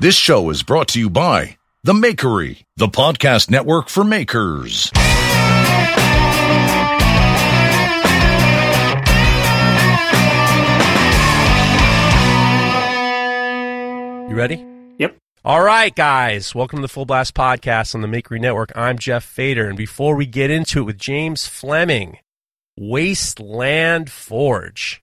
This show is brought to you by The Makery, the podcast network for makers. You ready? Yep. All right, guys. Welcome to the Full Blast Podcast on the Makery Network. I'm Jeff Fader, and before we get into it with James Fleming, Wasteland Forge.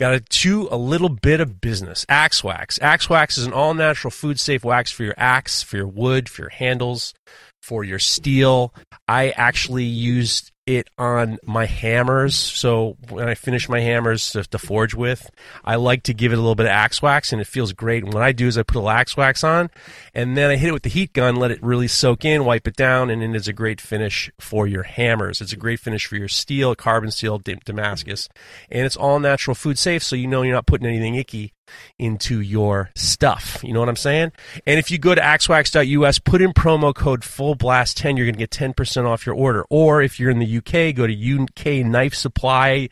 Got to do a little bit of business. Axe Wax. Axe Wax is an all natural, food safe wax for your axe, for your wood, for your handles, for your steel. I actually used it on my hammers. So when I finish my hammers to, to, forge with, I like to give it a little bit of axe wax, and it feels great. And what I do is I put a little axe wax on, and then I hit it with the heat gun, let it really soak in, wipe it down, and it is a great finish for your hammers. It's a great finish for your steel, carbon steel, Damascus, and it's all natural, food safe, so you know you're not putting anything icky into your stuff. You know what I'm saying? And if you go to axwax.us, put in promo code FULLBLAST10, you're going to get 10% off your order. Or if you're in the UK, go to UK Knife Supply.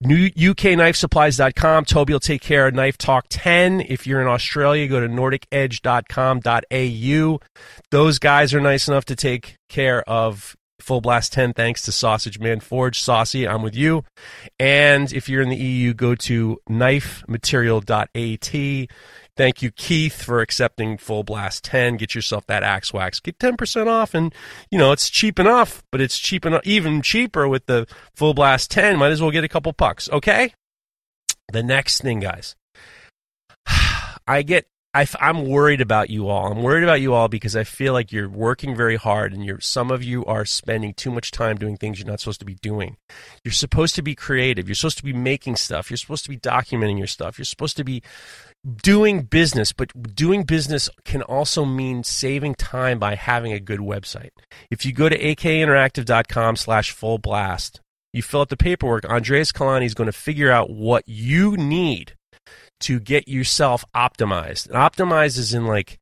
New UKKnifesupplies.com. Toby will take care of Knife Talk 10. If you're in Australia, go to nordicedge.com.au. Those guys are nice enough to take care of Full Blast 10 thanks to Sausage Man Forge. Saucy, I'm with you. And if you're in the EU, go to knifematerial.at. Thank you, Keith, for accepting Full Blast 10. Get yourself that axe wax. Get 10% off. And, you know, it's cheap enough, but it's cheap enough, even cheaper with the Full Blast 10. Might as well get a couple pucks, Okay? The next thing, guys. I get I, am worried about you all. I'm worried about you all because I feel like you're working very hard, and you're some of you are spending too much time doing things you're not supposed to be doing. You're supposed to be creative. You're supposed to be making stuff. You're supposed to be documenting your stuff. You're supposed to be doing business, but doing business can also mean saving time by having a good website. If you go to akinteractive.com slash full blast, you fill out the paperwork, Andreas Kalani is going to figure out what you need to get yourself optimized. And optimized is in like,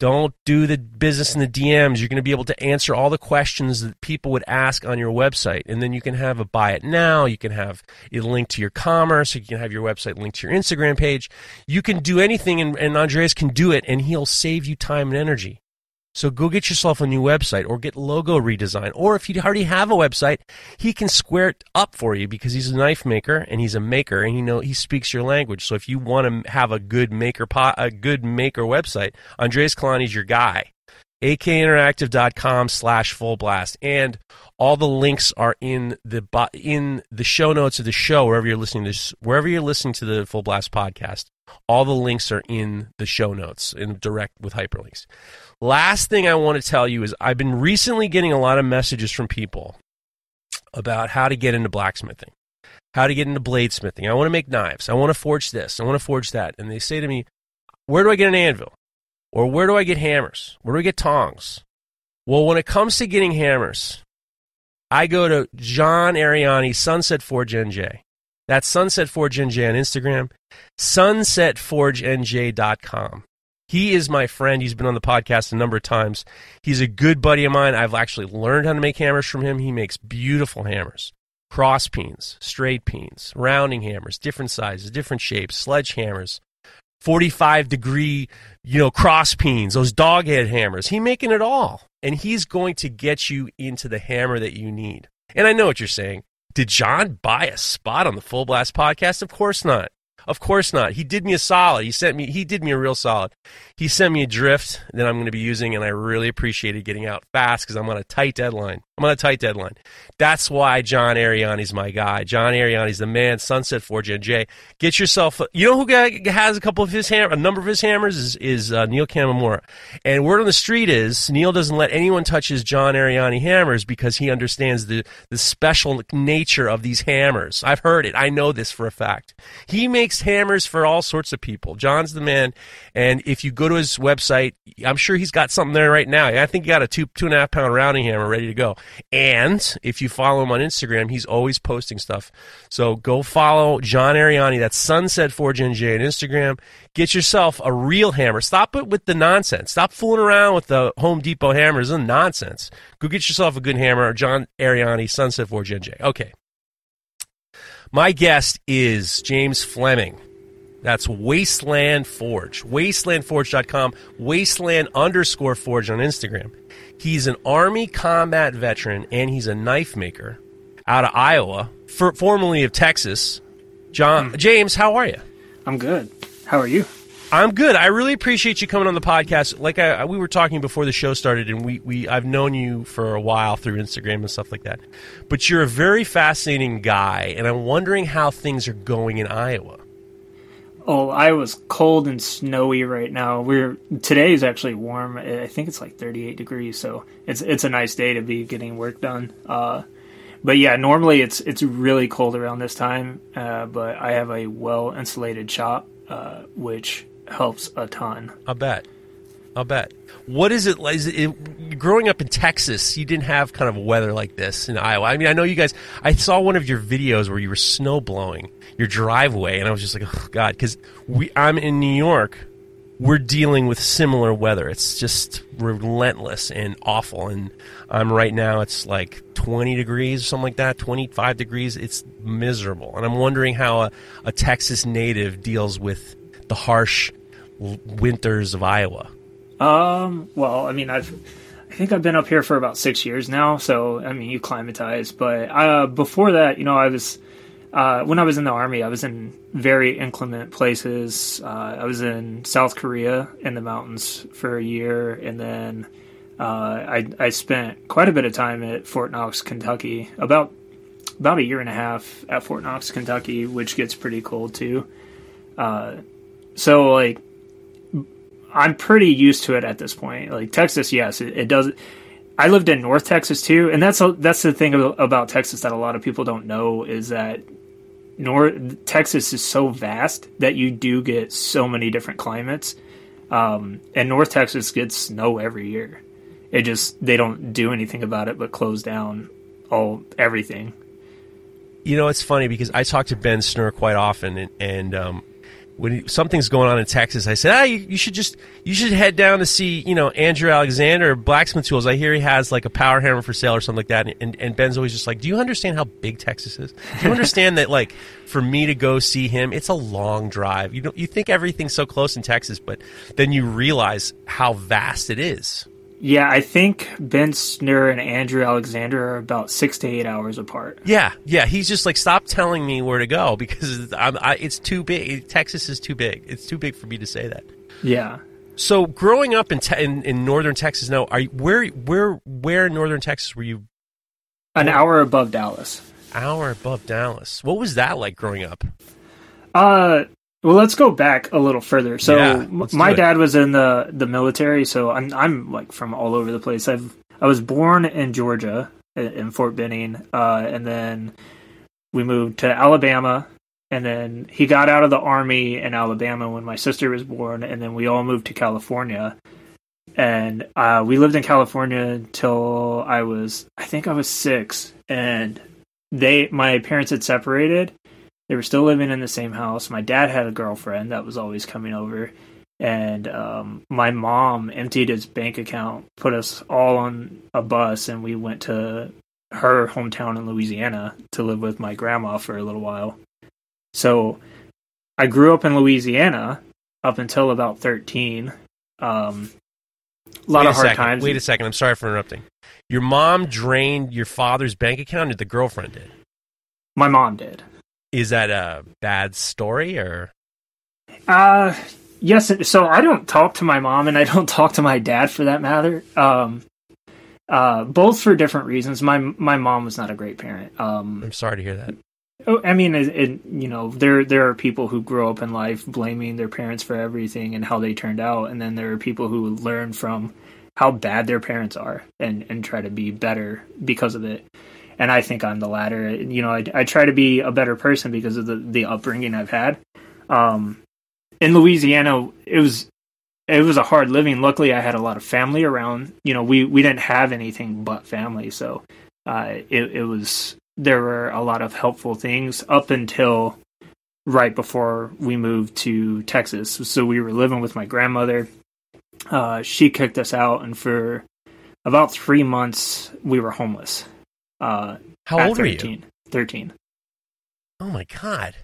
don't do the business in the DMs. You're going to be able to answer all the questions that people would ask on your website. And then you can have a buy it now. You can have it linked to your commerce. You can have your website linked to your Instagram page. You can do anything, and, and Andreas can do it, and he'll save you time and energy. So go get yourself a new website or get logo redesign. Or if you already have a website, he can square it up for you because he's a knife maker and he's a maker and he know he speaks your language. So if you want to have a good maker pot, a good maker website, Andreas Kalani's your guy. akinteractive.com slash full blast. And all the links are in the in the show notes of the show wherever you're listening to this, wherever you're listening to the Full Blast podcast. All the links are in the show notes in direct with hyperlinks. Last thing I want to tell you is I've been recently getting a lot of messages from people about how to get into blacksmithing, how to get into bladesmithing. I want to make knives. I want to forge this. I want to forge that. And they say to me, Where do I get an anvil? Or where do I get hammers? Where do I get tongs? Well, when it comes to getting hammers, I go to John Ariani, Sunset Forge NJ. That's Sunset Forge NJ on Instagram, sunsetforgenj.com. He is my friend. He's been on the podcast a number of times. He's a good buddy of mine. I've actually learned how to make hammers from him. He makes beautiful hammers cross peens, straight peens, rounding hammers, different sizes, different shapes, sledgehammers, 45 degree, you know, cross peens, those dog head hammers. He's making it all. And he's going to get you into the hammer that you need. And I know what you're saying. Did John buy a spot on the Full Blast podcast? Of course not. Of course not. He did me a solid. He sent me. He did me a real solid. He sent me a drift that I'm going to be using, and I really appreciated getting out fast because I'm on a tight deadline. I'm on a tight deadline. That's why John Ariani's my guy. John Ariani's the man. Sunset Forge NJ. Get yourself. You know who has a couple of his ham, a number of his hammers is is uh, Neil Kamimura. And word on the street is Neil doesn't let anyone touch his John Ariani hammers because he understands the the special nature of these hammers. I've heard it. I know this for a fact. He makes hammers for all sorts of people. John's the man. And if you go to his website, I'm sure he's got something there right now. I think he got a two two and a half pound rounding hammer ready to go. And if you follow him on Instagram, he's always posting stuff. So go follow John Ariani. That's Sunset Forge NJ on Instagram. Get yourself a real hammer. Stop it with the nonsense. Stop fooling around with the Home Depot hammers. It's nonsense. Go get yourself a good hammer. John Ariani, Sunset Forge NJ. Okay. My guest is James Fleming That's Wasteland Forge. Wastelandforge.com. Wasteland underscore Forge on Instagram. He's an Army combat veteran and he's a knife maker out of Iowa, for, formerly of Texas. John Hmm. James, how are you? I'm good. How are you? I'm good. I really appreciate you coming on the podcast. Like I, we were talking before the show started, and we, we I've known you for a while through Instagram and stuff like that. But you're a very fascinating guy, and I'm wondering how things are going in Iowa. Oh, Iowa's cold and snowy right now. We're today is actually warm. I think it's like 38 degrees, so it's it's a nice day to be getting work done. Uh, but yeah, normally it's it's really cold around this time. Uh, but I have a well insulated shop, uh, which helps a ton. I'll bet. I'll bet. What is it like? Is it- growing up in Texas, you didn't have kind of weather like this in Iowa. I mean, I know you guys. I saw one of your videos where you were snow blowing your driveway, and I was just like, oh god, because we. I'm in New York. We're dealing with similar weather. It's just relentless and awful. And I'm right now. It's like 20 degrees or something like that. 25 degrees. It's miserable. And I'm wondering how a, a Texas native deals with the harsh winters of Iowa. Um, well, I mean, I've, I think I've been up here for about six years now, so I mean, you climatize. But uh, before that, you know, I was uh, when I was in the army, I was in very inclement places. Uh, I was in South Korea in the mountains for a year, and then uh, I I spent quite a bit of time at Fort Knox, Kentucky, about about a year and a half at Fort Knox, Kentucky, which gets pretty cold too. Uh, so like I'm pretty used to it at this point. Like Texas, yes, it, it does. I lived in North Texas too, and that's that's the thing about Texas that a lot of people don't know is that North Texas is so vast that you do get so many different climates. Um, and North Texas gets snow every year. It just they don't do anything about it but close down all everything. You know, it's funny because I talk to Ben Snur quite often, and, and um, when something's going on in Texas, I said, "Ah, you, you should just you should head down to see you know Andrew Alexander Blacksmith Tools. I hear he has like a power hammer for sale or something like that." And, and Ben's always just like, "Do you understand how big Texas is? Do you understand that like for me to go see him, it's a long drive. You don't you think everything's so close in Texas, but then you realize how vast it is." Yeah, I think Ben Snur and Andrew Alexander are about six to eight hours apart. Yeah, yeah. He's just like, stop telling me where to go because I'm, I, it's too big. Texas is too big. It's too big for me to say that. Yeah. So, growing up in te- in, in northern Texas, now, are you, where where where in northern Texas were you? An hour above Dallas. Hour above Dallas. What was that like growing up? Uh, well, let's go back a little further. So, Yeah, m- let's do my dad was in the the military, so I'm I'm like from all over the place. I've I was born in Georgia in, in Fort Benning, uh, and then we moved to Alabama, and then he got out of the army in Alabama when my sister was born, and then we all moved to California. And uh, we lived in California until I was, I think I was six, and they, my parents had separated, they were still living in the same house. My dad had a girlfriend that was always coming over. And um, my mom emptied his bank account, put us all on a bus, and we went to her hometown in Louisiana to live with my grandma for a little while. So I grew up in Louisiana up until about 13. Um, a lot Wait of hard second. times. Wait a second. I'm sorry for interrupting. Your mom drained your father's bank account, or the girlfriend did? my mom did. Is that a bad story, or Uh yes. So I don't talk to my mom, and I don't talk to my dad for that matter. Um, uh, both for different reasons. My my mom was not a great parent. Um, I'm sorry to hear that. oh, I mean, it, it, you know, there there are people who grow up in life blaming their parents for everything and how they turned out, and then there are people who learn from how bad their parents are and and try to be better because of it. And I think I'm the latter. You know, I, I try to be a better person because of the the upbringing I've had. Um, in Louisiana, it was it was a hard living. Luckily, I had a lot of family around. You know, we we didn't have anything but family, so uh, it it was there were a lot of helpful things up until right before we moved to Texas. So we were living with my grandmother. Uh, she kicked us out, and for about three months, we were homeless. Uh, How old are you? 13. 13. Oh my god.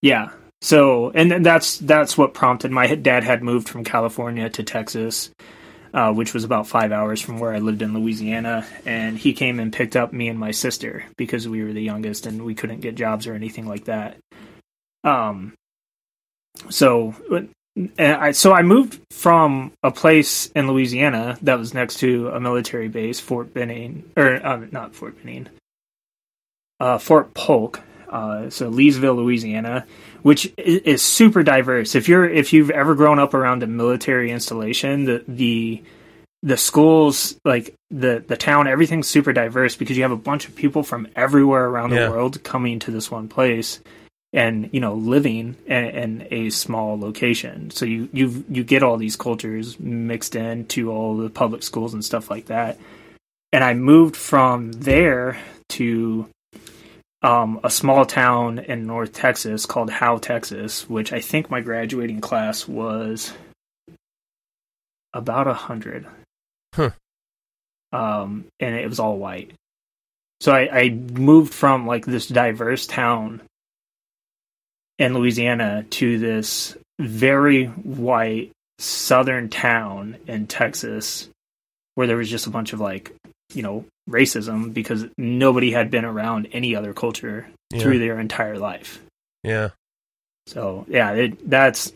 Yeah. so and that's that's what prompted my dad had moved from California to Texas, uh, which was about five hours from where I lived in Louisiana, and he came and picked up me and my sister because we were the youngest and we couldn't get jobs or anything like that. Um, so I so I moved from a place in Louisiana that was next to a military base, Fort Benning, or uh, not Fort Benning, uh, Fort Polk. Uh, so Leesville, Louisiana, which is super diverse. If you're if you've ever grown up around a military installation, the the the schools, like the the town, everything's super diverse because you have a bunch of people from everywhere around yeah. the world coming to this one place and you know living in, in, a small location. So you you you get all these cultures mixed in to all the public schools and stuff like that. And i moved from there to um, a small town in north texas called howe texas which i think my graduating class was about a hundred. Huh. um, and it was all white. So I, I moved from like this diverse town in Louisiana to this very white southern town in Texas where there was just a bunch of like, you know, racism because nobody had been around any other culture yeah. through their entire life. Yeah. So, yeah, it, that's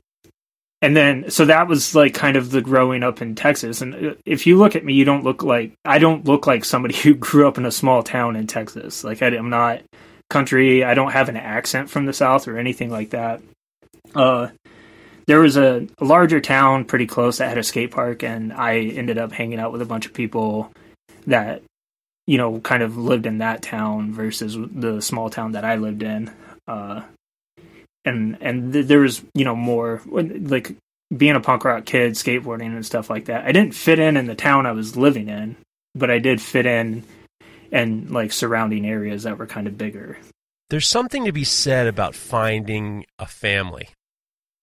and then so that was like kind of the growing up in Texas and uh, if you look at me you don't look like I don't look like somebody who grew up in a small town in Texas. Like I, am not country. I don't have an accent from the South or anything like that. Uh, there was a, larger town pretty close that had a skate park, and I ended up hanging out with a bunch of people that, you know, kind of lived in that town versus the small town that I lived in. Uh, and and th- there was, you know, more like being a punk rock kid, skateboarding and stuff like that. I didn't fit in in the town I was living in, but I did fit in and like surrounding areas that were kind of bigger. There's something to be said about finding a family,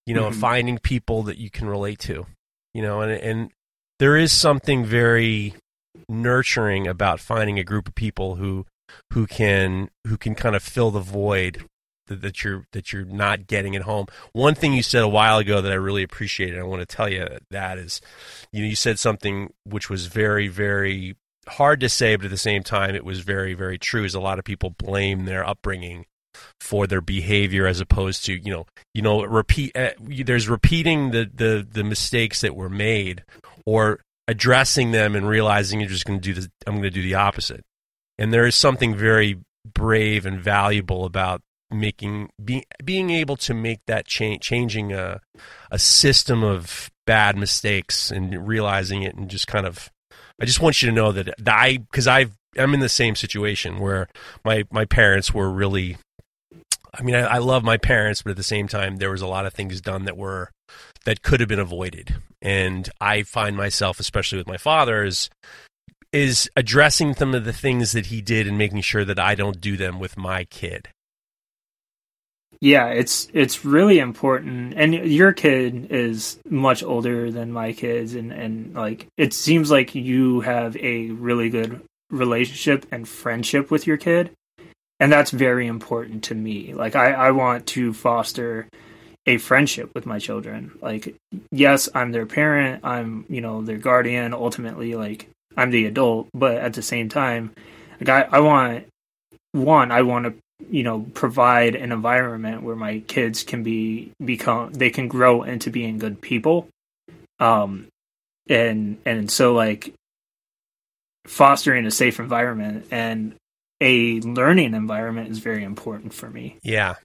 you know, mm-hmm. finding people that you can relate to, you know, and and there is something very nurturing about finding a group of people who who can who can kind of fill the void that, that you're that you're not getting at home. One thing you said a while ago that I really appreciated, I want to tell you that is, you know, you said something which was very very hard to say, but at the same time, it was very, very true. Is a lot of people blame their upbringing for their behavior as opposed to you know you know repeat. Uh, there's repeating the the the mistakes that were made, or addressing them and realizing you're just going to do the I'm going to do the opposite. And there is something very brave and valuable about making being being able to make that change changing a a system of bad mistakes and realizing it and just kind of I just want you to know that, I because I've I'm in the same situation where my my parents were really. I mean, I, I love my parents, but at the same time, there was a lot of things done that were that could have been avoided, and I find myself, especially with my father, is is addressing some of the things that he did and making sure that I don't do them with my kid yeah, it's it's really important. And your kid is much older than my kids, and and like it seems like you have a really good relationship and friendship with your kid, and that's very important to me. Like I I want to foster a friendship with my children. Like yes, I'm their parent, I'm you know their guardian. Ultimately, like I'm the adult, but at the same time, like I I want one I want to you know provide an environment where my kids can be become they can grow into being good people. Um and and so like fostering a safe environment and a learning environment is very important for me. Yeah.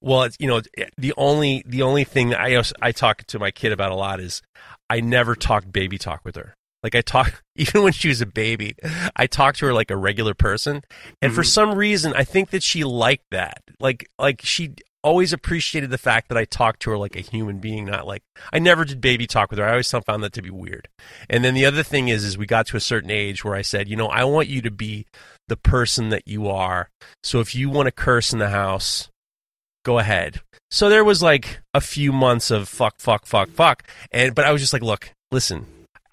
Well it's you know the only the only thing i i talk to my kid about a lot is i never talk baby talk with her like I talk even when she was a baby, I talked to her like a regular person. And mm-hmm. for some reason, I think that she liked that. Like like she always appreciated the fact that I talked to her like a human being, not like I never did baby talk with her. I always found that to be weird. And then the other thing is is we got to a certain age where I said, you know, I want you to be the person that you are. So if you want to curse in the house, go ahead. So there was like a few months of fuck, fuck, fuck, fuck. And but I was just like, look, listen,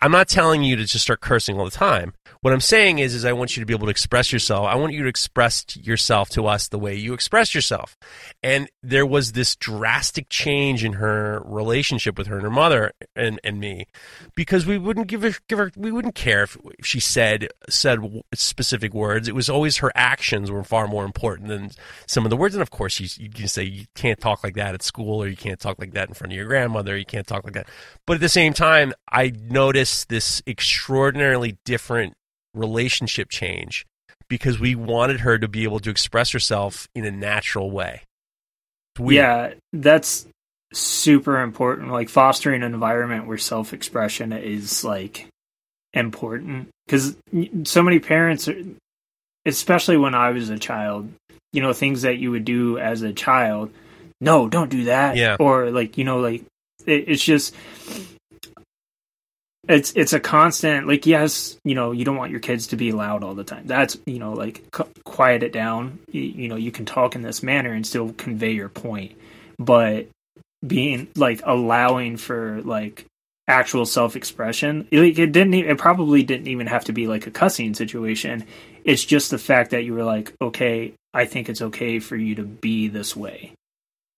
I'm not telling you to just start cursing all the time. What I'm saying is, is I want you to be able to express yourself. I want you to express yourself to us the way you express yourself. And there was this drastic change in her relationship with her and her mother and, and me, because we wouldn't give her, give her, we wouldn't care if she said said specific words. It was always her actions were far more important than some of the words. And of course, you, you can say you can't talk like that at school, or you can't talk like that in front of your grandmother. You can't talk like that. But at the same time, I noticed this extraordinarily different relationship change because we wanted her to be able to express herself in a natural way. Yeah, that's super important. Like fostering an environment where self expression is like important because so many parents, especially when I was a child, you know, things that you would do as a child. No, don't do that. Yeah. Or like, you know, like it, it's just it's it's a constant like yes you know you don't want your kids to be loud all the time. That's you know like quiet it down. You, you, know you can talk in this manner and still convey your point. But being like allowing for like actual self-expression like it didn't it probably didn't even have to be like a cussing situation. It's just the fact that you were like okay i think it's okay for you to be this way.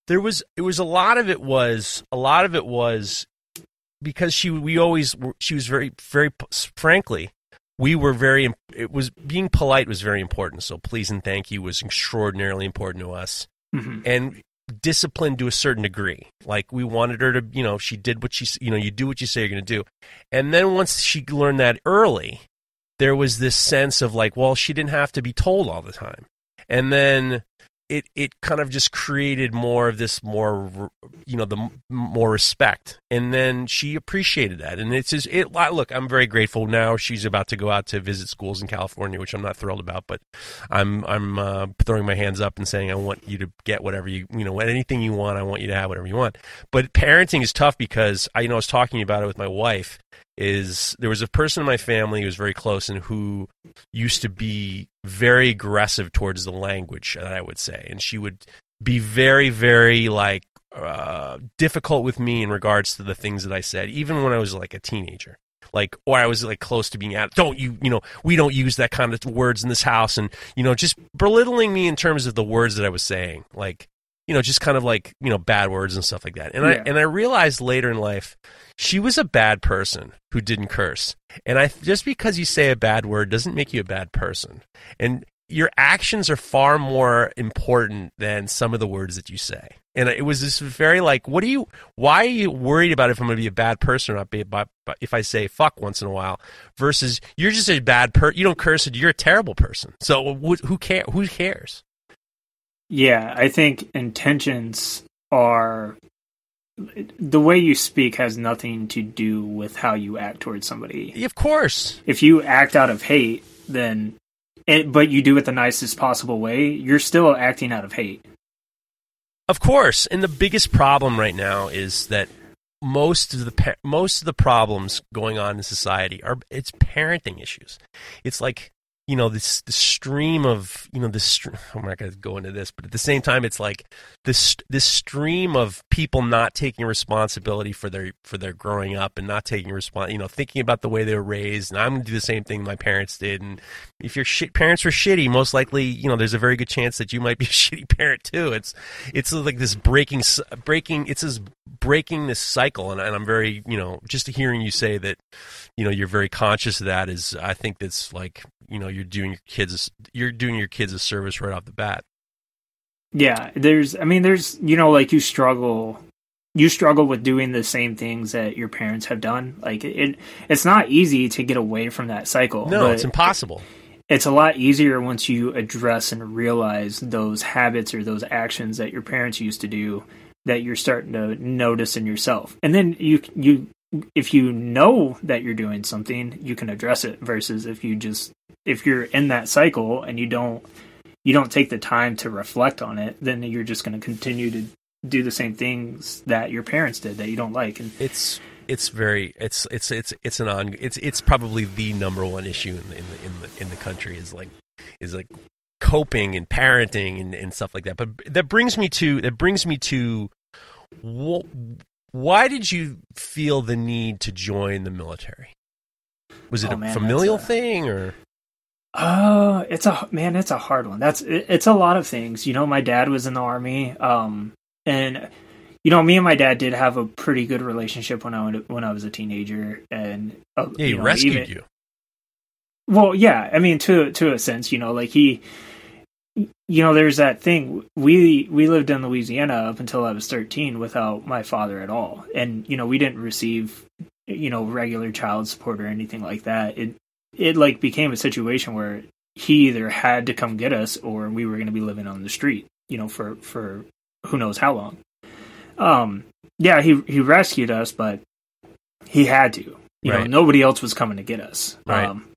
There was it was a lot of it was a lot of it was because she we always she was very very frankly we were very it was being polite was very important. So please and thank you was extraordinarily important to us. Mm-hmm. and discipline to a certain degree. Like we wanted her to you know she did what she you know you do what you say you're going to do. And then once she learned that early there was this sense of like well she didn't have to be told all the time. And then it it kind of just created more of this more you know the more respect. And then she appreciated that. And it's just it look i'm very grateful now she's about to go out to visit schools in california which i'm not thrilled about but i'm i'm uh, throwing my hands up and saying i want you to get whatever you you know anything you want. I want you to have whatever you want. But parenting is tough because i you know i was talking about it with my wife is there was a person in my family who was very close and who used to be very aggressive towards the language that I would say, and she would be very, very like uh, difficult with me in regards to the things that I said, even when I was like a teenager. Like, or I was like close to being out. Don't you, you know, we don't use that kind of words in this house, and you know, just belittling me in terms of the words that I was saying. Like, you know, just kind of like you know, bad words and stuff like that. And yeah. I and I realized later in life she was a bad person who didn't curse. And I just because you say a bad word doesn't make you a bad person. And your actions are far more important than some of the words that you say. And it was this very like, what do you? Why are you worried about if I'm going to be a bad person or not? Be about if I say fuck once in a while, versus you're just a bad person. You don't curse, you're a terrible person. So who care? Who cares? Yeah, I think intentions are the way you speak has nothing to do with how you act towards somebody. Of course. If you act out of hate, then it, but you do it the nicest possible way, you're still acting out of hate. Of course, and the biggest problem right now is that most of the most of the problems going on in society are it's parenting issues. It's like you know this the stream of you know this I'm not going to go into this, but at the same time, it's like this this stream of people not taking responsibility for their for their growing up and not taking response, you know, thinking about the way they were raised. And I'm going to do the same thing my parents did. And if your sh- parents were shitty, most likely, you know, there's a very good chance that you might be a shitty parent too. It's it's like this breaking breaking. It's this breaking this cycle, and, and I'm very you know just hearing you say that you know you're very conscious of that is I think that's like you know you're doing your kids you're doing your kids a service right off the bat. Yeah, there's I mean there's you know like you struggle you struggle with doing the same things that your parents have done. Like it it's not easy to get away from that cycle. No, it's impossible. It's a lot easier once you address and realize those habits or those actions that your parents used to do that you're starting to notice in yourself. And then you you if you know that you're doing something, you can address it versus if you just if you're in that cycle and you don't you don't take the time to reflect on it, then you're just going to continue to do the same things that your parents did that you don't like. And it's it's very it's it's it's it's an on it's it's probably the number one issue in the in the in the, in the country is like is like coping and parenting and, and stuff like that. But that brings me to that brings me to wh- why did you feel the need to join the military? Was it Oh, a man, familial a- thing or? Uh, it's a man. It's a hard one. That's it, it's a lot of things. You know, my dad was in the army, um, and you know, me and my dad did have a pretty good relationship when I was when I was a teenager, and uh, Yeah, he you know, rescued even- you. Well, yeah, I mean, to to a sense, you know, like he, you know, there's that thing. We we lived in Louisiana up until I was 13 without my father at all, and you know, we didn't receive, you know, regular child support or anything like that. It it like became a situation where he either had to come get us or we were going to be living on the street, you know, for for who knows how long. Um, yeah, he he rescued us, but he had to. You know, nobody else was coming to get us. Right. Um,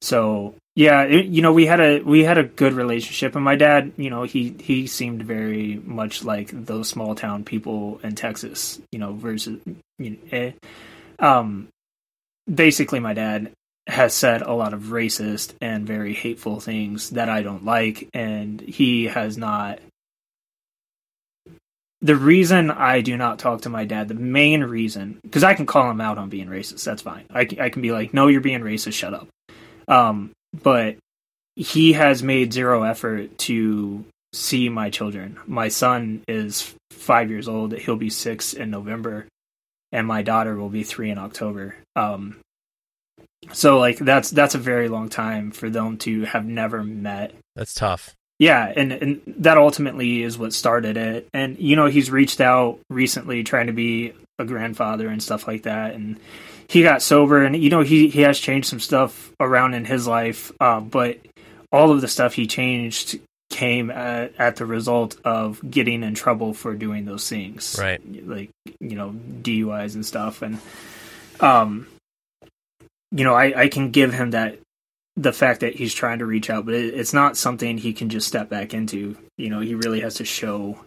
so yeah, it, you know, we had a we had a good relationship, and my dad, you know, he he seemed very much like those small town people in Texas, you know, versus, you know, eh. um, basically, my dad has said a lot of racist and very hateful things that I don't like, and he has not. The reason I do not talk to my dad, the main reason, because I can call him out on being racist, that's fine. I, I can be like, no, you're being racist, shut up. Um, but he has made zero effort to see my children. My son is five years old. He'll be six in November, and my daughter will be three in October. Um, so like that's that's a very long time for them to have never met That's tough. yeah and and that ultimately is what started it and you know he's reached out recently trying to be a grandfather and stuff like that and he got sober and you know he he has changed some stuff around in his life uh, but all of the stuff he changed came at, at the result of getting in trouble for doing those things Right. like you know duis and stuff and um you know i i can give him that the fact that he's trying to reach out, but it, it's not something he can just step back into. You know, he really has to show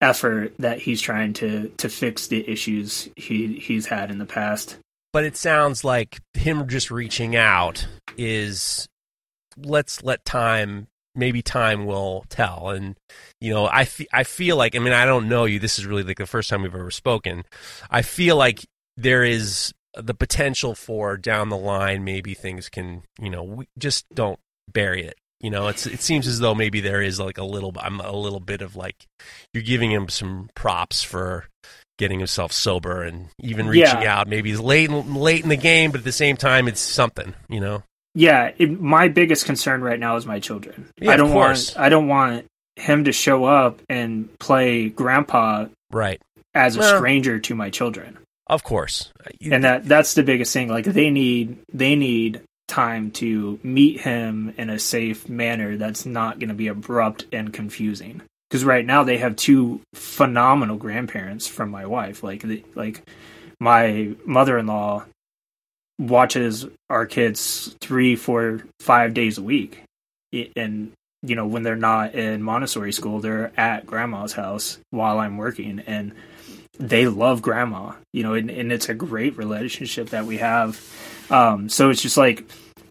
effort that he's trying to to fix the issues he he's had in the past. But it sounds like him just reaching out is let's let time maybe time will tell. And you know I I feel like I mean I don't know you this is really like the first time we've ever spoken. I feel like there is the potential for down the line maybe things can you know we just don't bury it. You know it's it seems as though maybe there is like a little I'm a little bit of like you're giving him some props for getting himself sober and even reaching Yeah. out maybe he's late in, late in the game but at the same time it's something you know Yeah, it, my biggest concern right now is my children. Yeah, I don't want I don't want him to show up and play grandpa right as a Well- stranger to my children. of course You- and that that's the biggest thing like they need they need time to meet him in a safe manner that's not going to be abrupt and confusing because right now they have two phenomenal grandparents from my wife like the, like my mother-in-law watches our kids three four five days a week and you know when they're not in montessori school they're at grandma's house while i'm working and they love grandma, you know, and, and it's a great relationship that we have. Um, so it's just like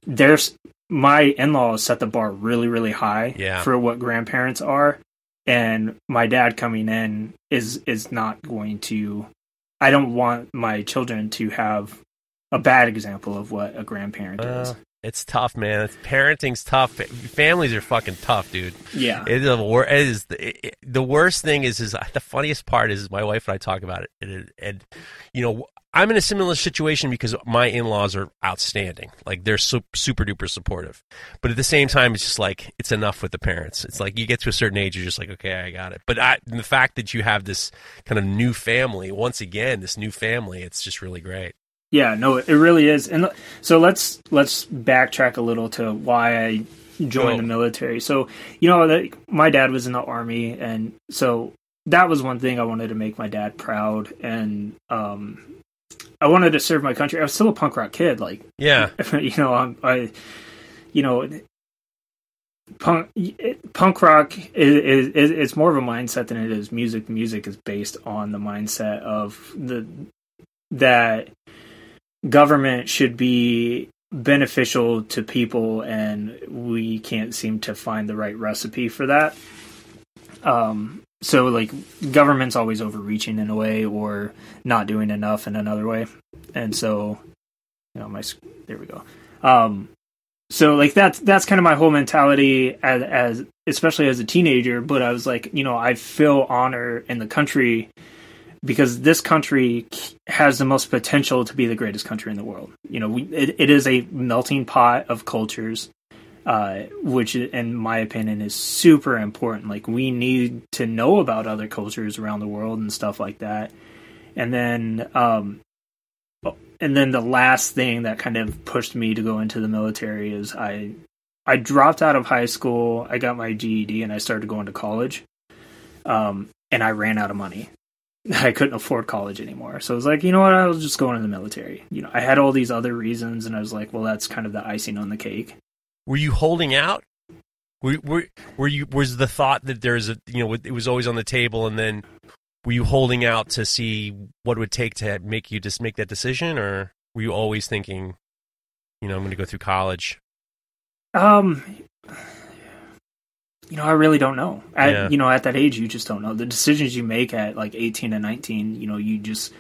there's my in-laws set the bar really, really high Yeah. for what grandparents are, and my dad coming in is is not going to. I don't want my children to have a bad example of what a grandparent is. Uh, it's tough man it's, parenting's tough families are fucking tough dude Yeah, It is it is the, it- the worst thing is is the funniest part is my wife and I talk about it and, and you know I'm in a similar situation because my in-laws are outstanding like they're su- super duper supportive but at the same time it's just like it's enough with the parents it's like you get to a certain age you're just like okay I got it but I, the fact that you have this kind of new family once again this new family it's just really great Yeah, no, it really is. And so let's let's backtrack a little to why I joined Go. the military. So, you know, like, my dad was in the army and so that was one thing I wanted to make my dad proud and um I wanted to serve my country. I was still a punk rock kid like yeah you know, I'm, I, you know, punk punk rock is, is it's more of a mindset than it is music. Music is based on the mindset of the that government should be beneficial to people, and we can't seem to find the right recipe for that. Um, so like government's always overreaching in a way or not doing enough in another way and so you know, my there we go. Um, so like that's that's kind of my whole mentality as as especially as a teenager. But I was like, you know, I feel honor in the country because this country has the most potential to be the greatest country in the world. You know, we, it, it is a melting pot of cultures, uh, which, in my opinion, is super important. Like, we need to know about other cultures around the world and stuff like that. And then, um, and then the last thing that kind of pushed me to go into the military is I, I dropped out of high school. I got my GED and I started going to college. Um, and I ran out of money. I couldn't afford college anymore. So I was like, you know what? I was just going in the military. You know, I had all these other reasons, and I was like, well, that's kind of the icing on the cake. Were you holding out? Were, were, were you was the thought that there's a you know it was always on the table, and then were you holding out to see what it would take to make you just make that decision, or were you always thinking, you know, I'm going to go through college? Um, you know, I really don't know. At, yeah. You know, at that age, you just don't know. The decisions you make at like 18 and 19, you know, you just,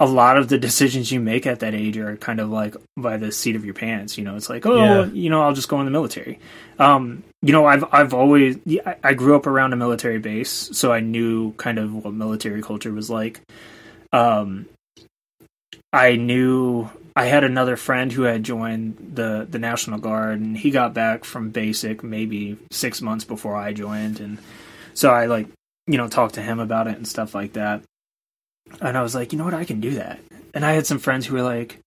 a lot of the decisions you make at that age are kind of like by the seat of your pants. You know, it's like, oh, yeah. you know, I'll just go in the military. Um, you know, I've, I've always, I grew up around a military base, so I knew kind of what military culture was like. Um, I knew I had another friend who had joined the the National Guard, and he got back from basic maybe six months before I joined, and so I like you know talked to him about it and stuff like that. And I was like, you know what, I can do that. And I had some friends who were like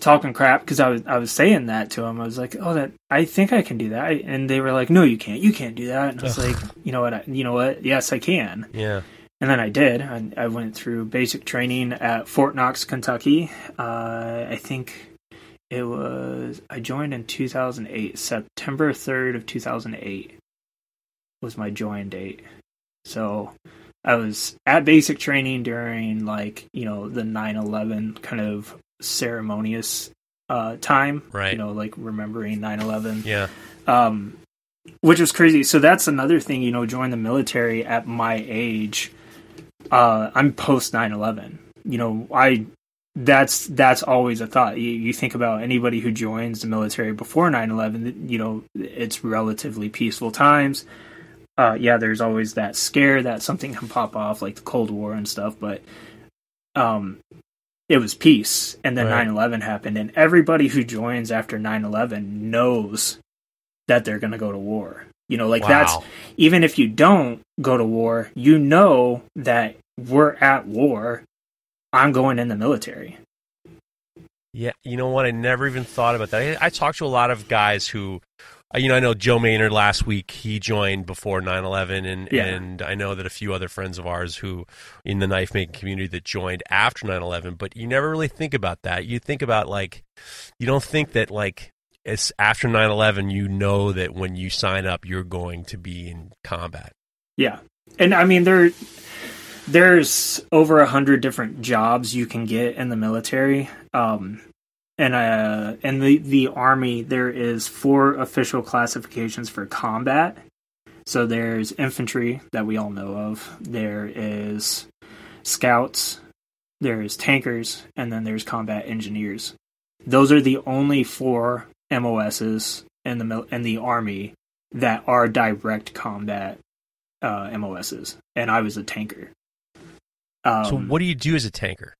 talking crap because I was I was saying that to them. I was like, oh, that I think I can do that, and they were like, no, you can't, you can't do that. And I was like, you know what, I, you know what, yes, I can. Yeah. And then I did. I, I went through basic training at Fort Knox, Kentucky. Uh, I think it was, I joined in 2008. September 3rd of 2008 was my join date. So I was at basic training during, like, you know, the 9 11 kind of ceremonious uh, time. Right. You know, like remembering 9 11. Yeah. Um, which was crazy. So that's another thing, you know, join the military at my age uh, I'm post 9/11. You know, I that's that's always a thought. You, you think about anybody who joins the military before 9/11. You know, it's relatively peaceful times. Uh, yeah, there's always that scare that something can pop off, like the Cold War and stuff. But um, it was peace, and then right. 9/11 happened, and everybody who joins after 9/11 knows that they're going to go to war. You know, like wow. that's even if you don't go to war, you know that we're at war. I'm going in the military. Yeah, you know what? I never even thought about that. I, I talked to a lot of guys who, you know, I know Joe Maynard last week. He joined before 9/11, and yeah. and I know that a few other friends of ours who in the knife making community that joined after 9/11. But you never really think about that. You think about like, you don't think that like it's after 9-11 you know that when you sign up you're going to be in combat yeah and i mean there there's over a hundred different jobs you can get in the military um and uh in the the army there is four official classifications for combat. So there's infantry that we all know of. There is scouts. There's tankers. And then there's combat engineers. Those are the only four MOSs in the in the army that are direct combat uh, MOSs, and I was a tanker. Um, so, what do you do as a tanker?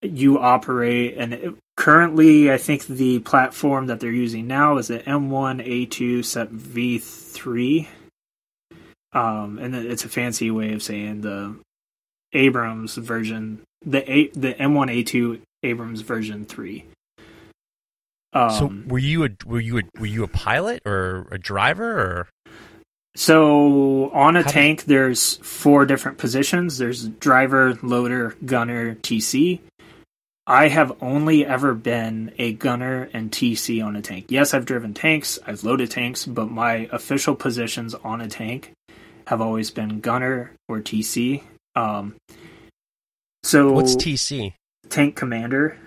You operate, and it, currently, I think the platform that they're using now is the M1A2 SEP V3. Um, and it's a fancy way of saying the Abrams version, the A, the M1A2 Abrams version three. Um, so were you a were you a were you a pilot or a driver or? So on a How tank, did... there's four different positions. There's driver, loader, gunner, TC. I have only ever been a gunner and TC on a tank. Yes, I've driven tanks, I've loaded tanks, but my official positions on a tank have always been gunner or TC. Um, so what's TC? Tank commander.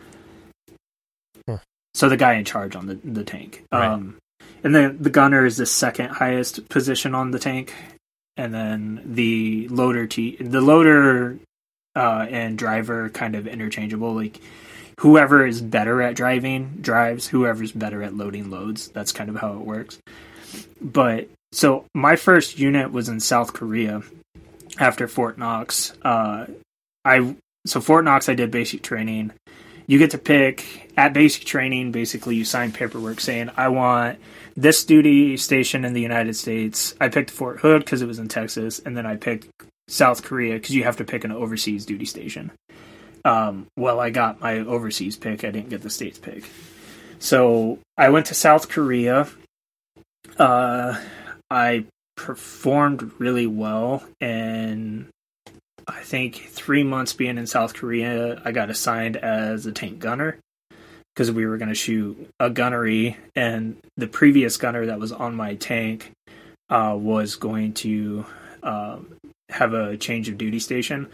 So the guy in charge on the the tank. Right. Um, and then the gunner is the second highest position on the tank, and then the loader t the loader uh, and driver kind of interchangeable. Like whoever is better at driving drives, whoever's better at loading loads. That's kind of how it works. But so my first unit was in South Korea after Fort Knox. Uh, I so Fort Knox, I did basic training. You get to pick at basic training. Basically, you sign paperwork saying I want this duty station in the United States. I picked Fort Hood because it was in Texas, and then I picked South Korea because you have to pick an overseas duty station. Um, well, I got my overseas pick. I didn't get the states pick. So I went to South Korea. Uh, I performed really well, and I think three months being in South Korea, I got assigned as a tank gunner because we were going to shoot a gunnery, and the previous gunner that was on my tank uh, was going to uh, have a change of duty station.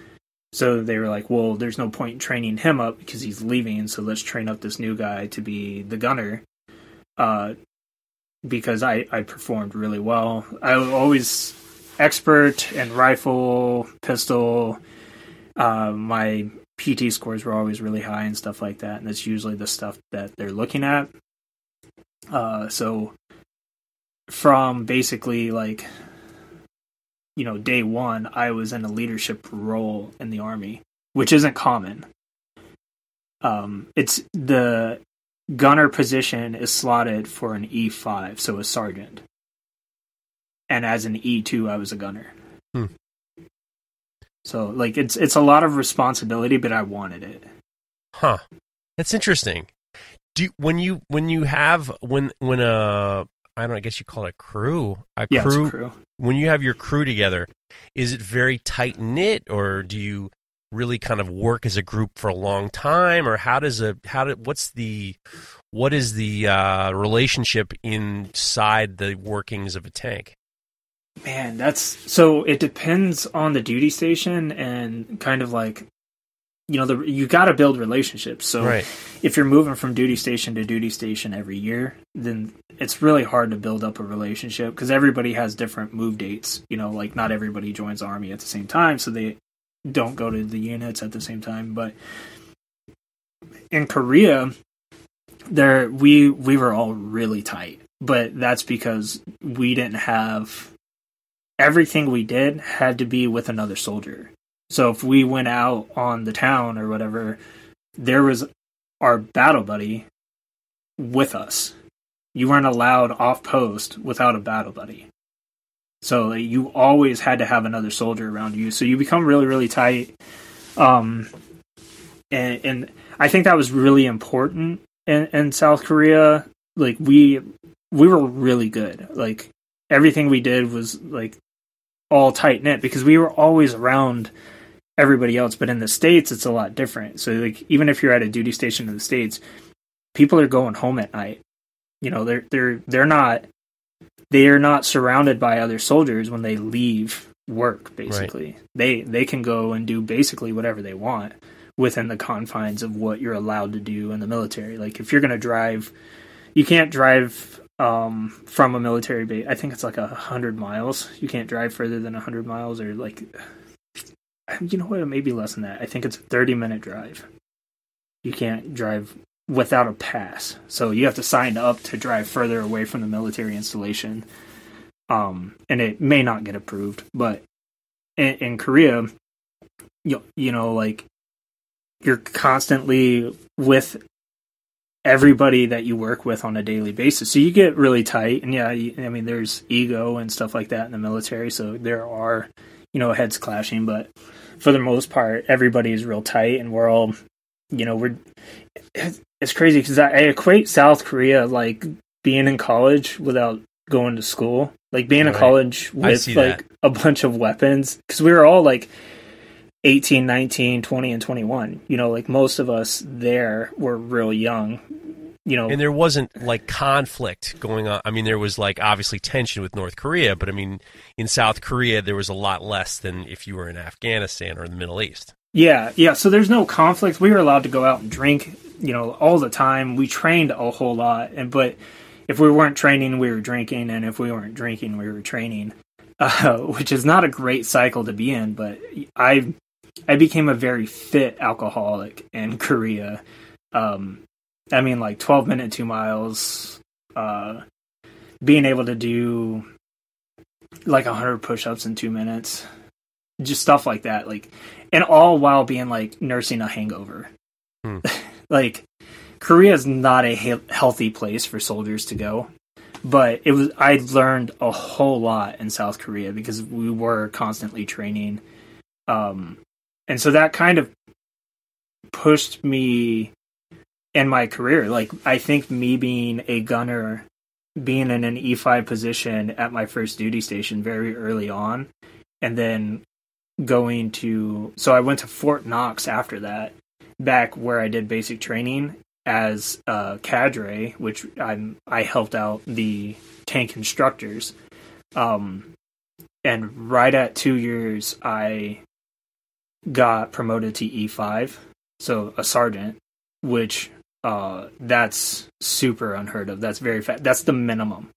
So they were like, well, there's no point in training him up because he's leaving, so let's train up this new guy to be the gunner. Uh, because I, I performed really well. I was always expert in rifle, pistol. Uh, my PT scores were always really high and stuff like that, and that's usually the stuff that they're looking at. Uh, so from basically like you know day one, I was in a leadership role in the army, which isn't common. Um, it's the gunner position is slotted for an E5, so a sergeant. And as an E2, I was a gunner. Hmm. So like it's it's a lot of responsibility, but I wanted it. Huh. That's interesting. Do you, when you when you have when when a I don't I guess you call it crew a Yeah, crew, crew. when you have your crew together, is it very tight knit or do you really kind of work as a group for a long time or how does a how did what's the what is the uh, relationship inside the workings of a tank? Man, that's so it depends on the duty station and kind of like you know the you got to build relationships. So Right. if you're moving from duty station to duty station every year, then it's really hard to build up a relationship because everybody has different move dates. You know, like not everybody joins army at the same time, so they don't go to the units at the same time. But in Korea, there we we were all really tight, but that's because we didn't have everything we did had to be with another soldier. So if we went out on the town or whatever, there was our battle buddy with us. You weren't allowed off post without a battle buddy. So like, you always had to have another soldier around you. So you become really, really tight. Um, and, and I think that was really important in, in South Korea. Like we, we were really good. Like everything we did was like all tight knit because we were always around everybody else. But in the states, it's a lot different. So like even if you're at a duty station in the states, people are going home at night. You know, they're they're they're not they are not surrounded by other soldiers when they leave work. Basically, they they can go and do basically whatever they want within the confines of what you're allowed to do in the military. Like if you're going to drive, you can't drive um, from a military base. I think it's like a hundred miles. You can't drive further than a hundred miles, or like, you know what? It may be less than that. I think it's a thirty minute drive. You can't drive without a pass, so you have to sign up to drive further away from the military installation. Um, and it may not get approved, but in, in Korea, you you know like you're constantly with everybody that you work with on a daily basis. So you get really tight. And yeah, I mean, there's ego and stuff like that in the military. So there are, you know, heads clashing. But for the most part, everybody is real tight and we're all, you know, we're, it's crazy because I, I equate South Korea like being in college without going to school. Like being in college with like that. a bunch of weapons. Because we were all like, 18, 19, 20, and 21. You know, like most of us there were real young. You know, And there wasn't like conflict going on. I mean, there was like obviously tension with North Korea, but I mean, in South Korea, there was a lot less than if you were in Afghanistan or in the Middle East. yeah, yeah. So there's no conflict. We were allowed to go out and drink, you know, all the time. We trained a whole lot. And, but if we weren't training, we were drinking. And if we weren't drinking, we were training, uh, which is not a great cycle to be in. But I, I became a very fit alcoholic in Korea. Um, I mean, like 12 minute two miles, uh, being able to do like 100 push ups in two minutes, just stuff like that. Like, and all while being like nursing a hangover. Hmm. like, Korea is not a he- healthy place for soldiers to go. But it was I learned a whole lot in South Korea because we were constantly training. Um, and so that kind of pushed me in my career. Like I think me being a gunner, being in an E5 position at my first duty station very early on, and then going to so I went to Fort Knox after that, back where I did basic training as a cadre, which I'm I helped out the tank instructors. Um, and right at two years, I got promoted to E5, so a sergeant, which uh, that's super unheard of. That's very fast. That's the minimum.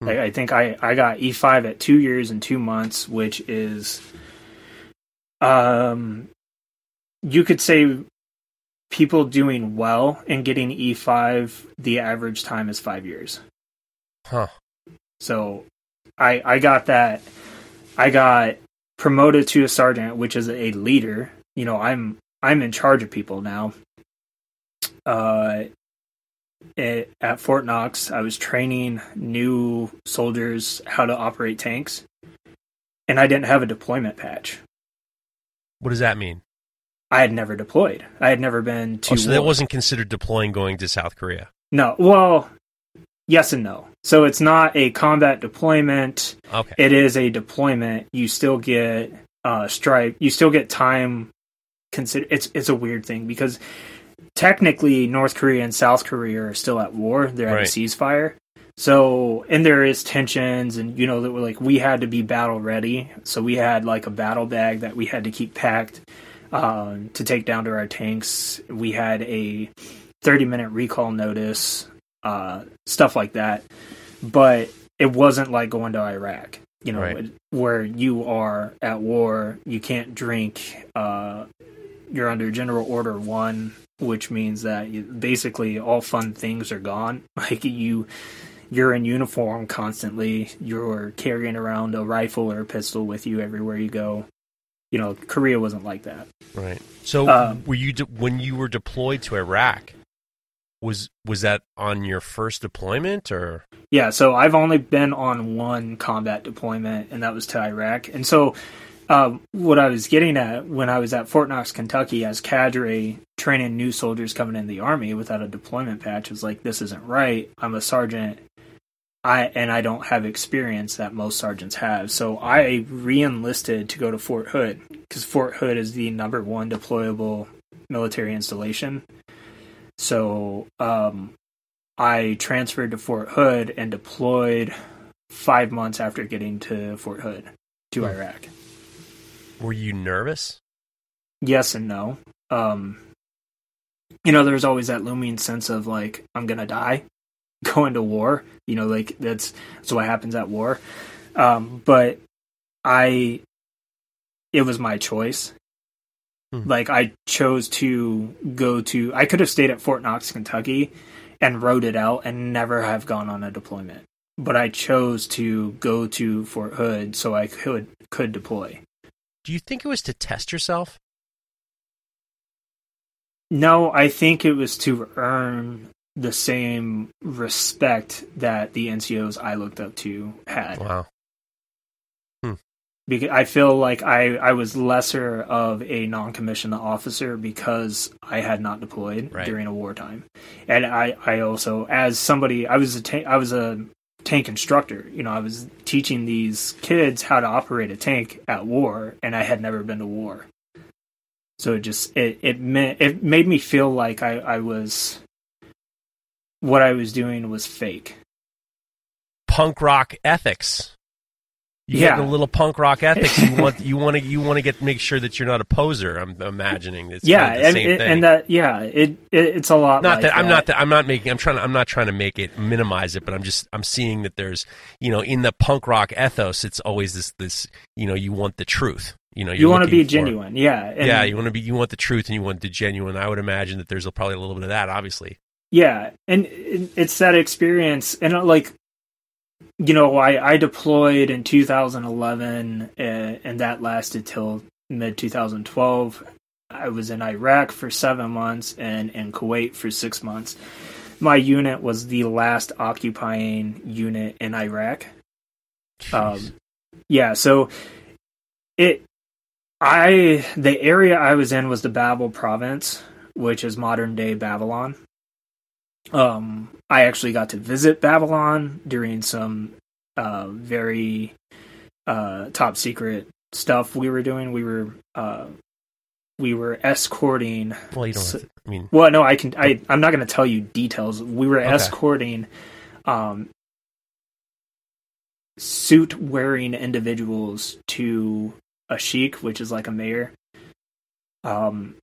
Hmm. I, I think I I got E5 at two years and two months, which is um you could say people doing well and getting E5, the average time is five years. Huh. So I I got that I got promoted to a sergeant, which is a leader. You know, I'm I'm in charge of people now. Uh at, at Fort Knox, I was training new soldiers how to operate tanks, and I didn't have a deployment patch. What does that mean? I had never deployed. I had never been to. Oh, so that wasn't considered deploying going to South Korea. no. Well, yes and no. So it's not a combat deployment. Okay. It is a deployment. You still get uh, strike. You still get time. Consider it's it's a weird thing because technically North Korea and South Korea are still at war. They're at Right. a ceasefire. So and there is tensions, and you know that we're like we had to be battle ready. So we had like a battle bag that we had to keep packed um, to take down to our tanks. We had a 30 minute recall notice, uh, stuff like that. But it wasn't like going to Iraq, you know, Right. where you are at war, you can't drink, uh, you're under General Order 1, which means that basically all fun things are gone. Like you. You're in uniform constantly. You're carrying around a rifle or a pistol with you everywhere you go. You know, Korea wasn't like that. Right. So Um, were you de- when you were deployed to Iraq? Was was that on your first deployment or? Yeah, so I've only been on one combat deployment, and that was to Iraq. And so, um, what I was getting at when I was at Fort Knox, Kentucky, as cadre training new soldiers coming in the army without a deployment patch, was like, this isn't right. I'm a sergeant, I and I don't have experience that most sergeants have. So I re-enlisted to go to Fort Hood because Fort Hood is the number one deployable military installation. So um, I transferred to Fort Hood and deployed five months after getting to Fort Hood to Hmm. Iraq. Were you nervous? Yes and no. Um, you know, there's always that looming sense of like I'm gonna die, going to war. You know, like that's that's what happens at war. Um, but I, it was my choice. Hmm. Like I chose to go to. I could have stayed at Fort Knox, Kentucky, and rode it out and never have gone on a deployment. But I chose to go to Fort Hood so I could could deploy. Do you think it was to test yourself? No, I think it was to earn the same respect that the NCOs I looked up to had. Wow. Hmm. Because I feel like I, I was lesser of a non-commissioned officer because I had not deployed Right. during a wartime, and I, I also as somebody I was a ta- I was a tank instructor. You know, I was teaching these kids how to operate a tank at war, and I had never been to war. So it just it it meant it made me feel like I, I was what I was doing was fake. Punk rock ethics. You Yeah. a little punk rock ethics. You want you want to you want to get make sure that you're not a poser. I'm imagining it's yeah, kind of the and, same and, that yeah, it, it it's a lot. not like that I'm not that I'm not making I'm trying to, I'm not trying to make it minimize it, but I'm just I'm seeing that there's you know in the punk rock ethos, it's always this this you know you want the truth. You know, you want to be for- genuine, yeah, and- yeah, you want to be. You want the truth, and you want the genuine. I would imagine that there's probably a little bit of that, obviously. yeah, and it's that experience, and like, you know, I I deployed in 2011, uh, and that lasted till mid 2012. I was in Iraq for seven months and in Kuwait for six months. My unit was the last occupying unit in Iraq. Jeez. Um, yeah, so it, I, the area I was in was the Babel province, which is modern day Babylon. Um, I actually got to visit Babylon during some uh, very uh, top secret stuff we were doing. We were uh, we were escorting well, you don't. so- Have to, I mean, well, no, I can. I I'm not going to tell you details. We were Okay. escorting um, suit wearing individuals to a sheik, which is like a mayor, um,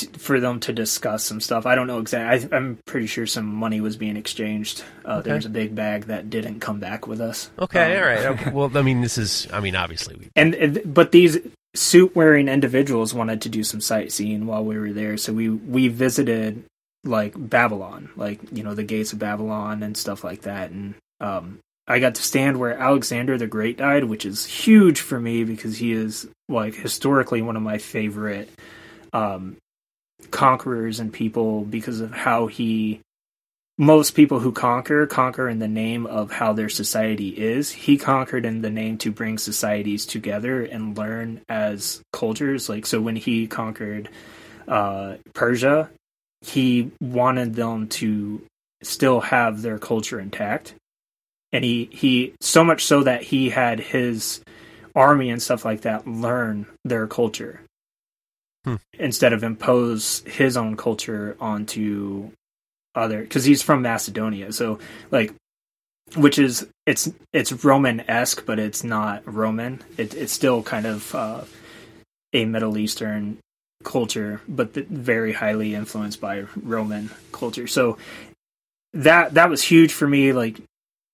t- for them to discuss some stuff. I don't know exactly. I, I'm pretty sure some money was being exchanged. Uh, Okay. There was a big bag that didn't come back with us. okay, Um, all right. Okay. Well, I mean, this is. I mean, obviously, we. and and- but these suit wearing individuals wanted to do some sightseeing while we were there so we we visited like babylon like you know the gates of babylon and stuff like that and um i got to stand where alexander the great died which is huge for me because he is like historically one of my favorite um conquerors and people because of how he most people who conquer conquer in the name of how their society is. He conquered in the name to bring societies together and learn as cultures. Like so, when he conquered uh, Persia, he wanted them to still have their culture intact, and he he so much so that he had his army and stuff like that learn their culture Hmm. instead of impose his own culture onto other because he's from Macedonia, so like which is it's it's Roman esque, but it's not Roman. It, it's still kind of uh, a Middle Eastern culture, but th- very highly influenced by Roman culture. So that that was huge for me. Like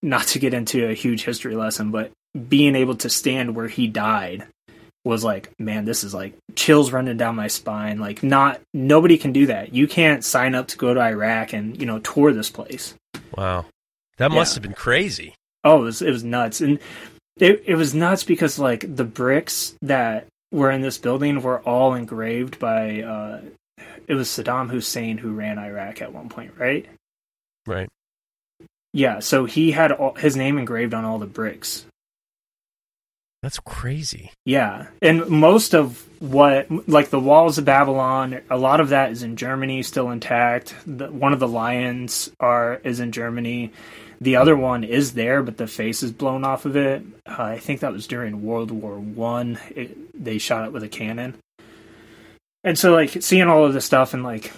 not to get into a huge history lesson, but being able to stand where he died was like, man, this is like chills running down my spine. Like, not nobody can do that. You can't sign up to go to Iraq and you know tour this place. Wow, that must Yeah. have been crazy. Oh, it was it was nuts, and it it was nuts because like the bricks that were in this building were all engraved by. uh It was Saddam Hussein who ran Iraq at one point, right? Right. Yeah, so he had all, his name engraved on all the bricks. That's crazy. Yeah, and most of what, like the walls of Babylon, a lot of that is in Germany, still intact. The, one of the lions are is in Germany. The other one is there, but the face is blown off of it. Uh, I think that was during World War One. They shot it with a cannon, and so like seeing all of this stuff and like,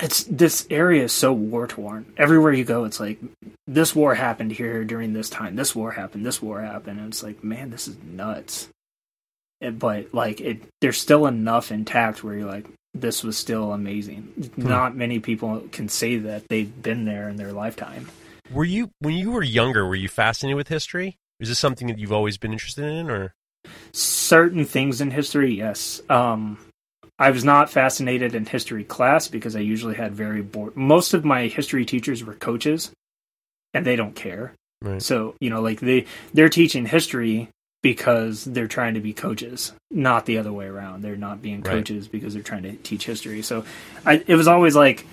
it's this area is so war torn. Everywhere you go, it's like this war happened here during this time. This war happened. This war happened. And it's like, man, this is nuts. It- but like, it there's still enough intact where you're like, this was still amazing. Not many people can say that they've been there in their lifetime. Were you when you were younger? Were you fascinated with history? Is this something that you've always been interested in, or Certain things in history, yes. Um, I was not fascinated in history class because I usually had very bored. Most of my history teachers were coaches, and they don't care. Right. So you know, like they they're teaching history because they're trying to be coaches, not the other way around. They're not being Right. coaches because they're trying to teach history. So I, it was always like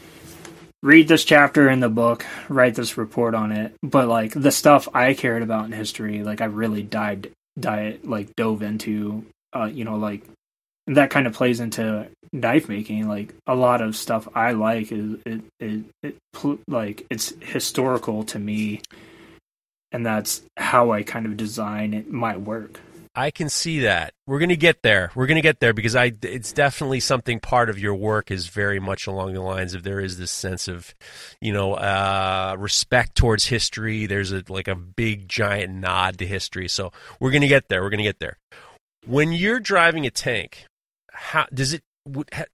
read this chapter in the book, write this report on it. But like the stuff I cared about in history, like I really dived, diet like dove into. Uh, you know, like that kind of plays into knife making. Like a lot of stuff I like is it, it, it like it's historical to me, and that's how I kind of design it, my work. I can see that. We're going to get there. We're going to get there because I it's definitely something part of your work is very much along the lines of there is this sense of, you know, uh, respect towards history. There's a like a big giant nod to history. So we're going to get there. We're going to get there. When you're driving a tank, how does it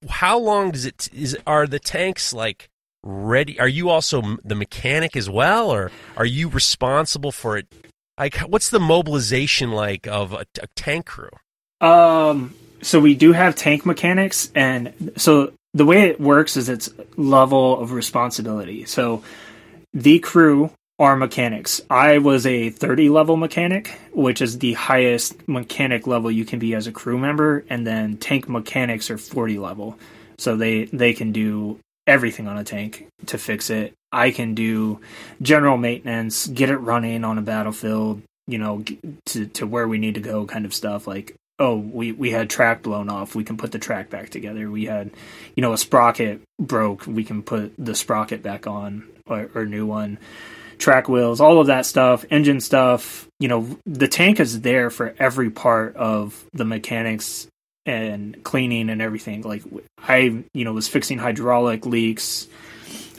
how long does it is are the tanks like ready are you also the mechanic as well or are you responsible for it like what's the mobilization like of a, a tank crew Um, so we do have tank mechanics, and so the way it works is it's level of responsibility. So the crew are mechanics. I was a 30 level mechanic, which is the highest mechanic level you can be as a crew member, and then tank mechanics are 40 level. So they they can do everything on a tank to fix it. I can do general maintenance, get it running on a battlefield, you know, to to where we need to go kind of stuff like oh, we, we had track blown off. We can put the track back together. We had, you know, a sprocket broke. We can put the sprocket back on or, or new one track wheels, all of that stuff, engine stuff. You know, the tank is there for every part of the mechanics and cleaning and everything. Like I, you know, was fixing hydraulic leaks,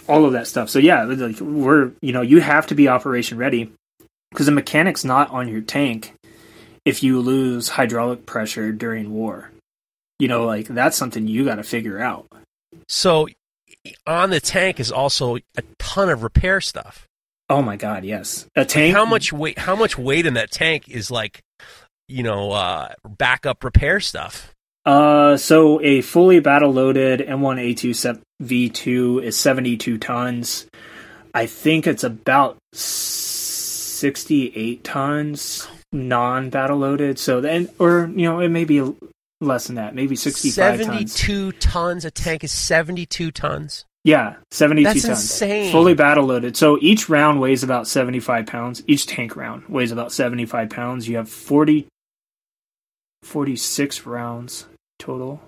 all of that stuff. So yeah, like we're, you know, you have to be operation ready because the mechanic's not on your tank if you lose hydraulic pressure during war. You know, like that's something you got to figure out. So on the tank is also a ton of repair stuff. Oh my god, yes. A tank How much weight how much weight in that tank is like you know, uh backup repair stuff? Uh so a fully battle loaded M1A2 V2 is 72 tons. I think it's about 68 tons non battle loaded. So then or you know, it may be less than that, maybe 65 72 tons. tons. A tank is 72 tons. Yeah, 72 That's tons. insane. Fully battle loaded. So each round weighs about 75 pounds. Each tank round weighs about 75 pounds. You have 40, 46 rounds total.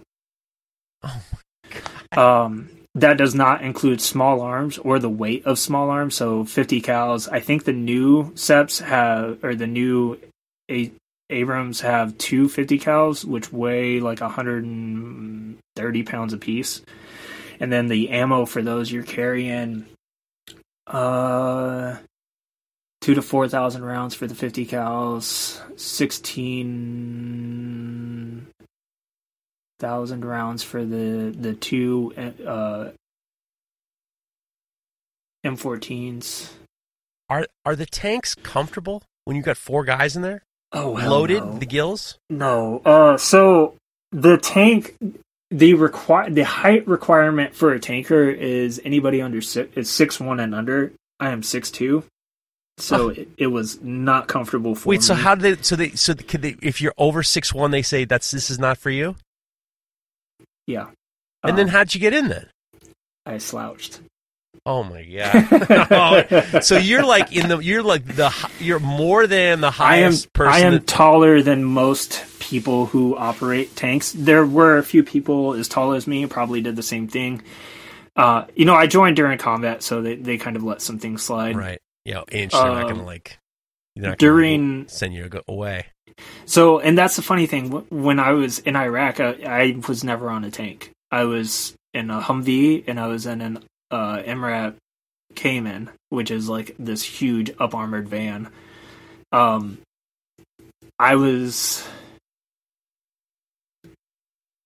Oh my god. Um, that does not include small arms or the weight of small arms. So 50 cals. I think the new SEPs have, or the new A- Abrams have two 50 cals, which weigh like 130 pounds apiece and then the ammo for those you're carrying uh two to four thousand rounds for the 50 cals 16 thousand rounds for the the two uh m14s Are are the tanks comfortable when you got four guys in there? oh Loaded no. the gills? no uh so the tank the require the height requirement for a tanker is anybody under six is six one and under. I am six two, so it, it was not comfortable for Wait, me. so how do they so they so could they if you're over six one they say that's this is not for you? Yeah, And then Um, how'd you get in then? I slouched. Oh my god! So you're like in the you're like the you're more than the highest I am person. I am that- taller than most people who operate tanks. There were a few people as tall as me, probably did the same thing. Uh, you know, I joined during combat, so they, they kind of let some things slide. right. Yeah, inch. They're not Um, gonna like. They're not during- gonna send you away. So, and that's the funny thing. When I was in Iraq, I, I was never on a tank. I was in a Humvee, and I was in an uh, MRAP Caiman, which is like this huge up armored van. Um, I was.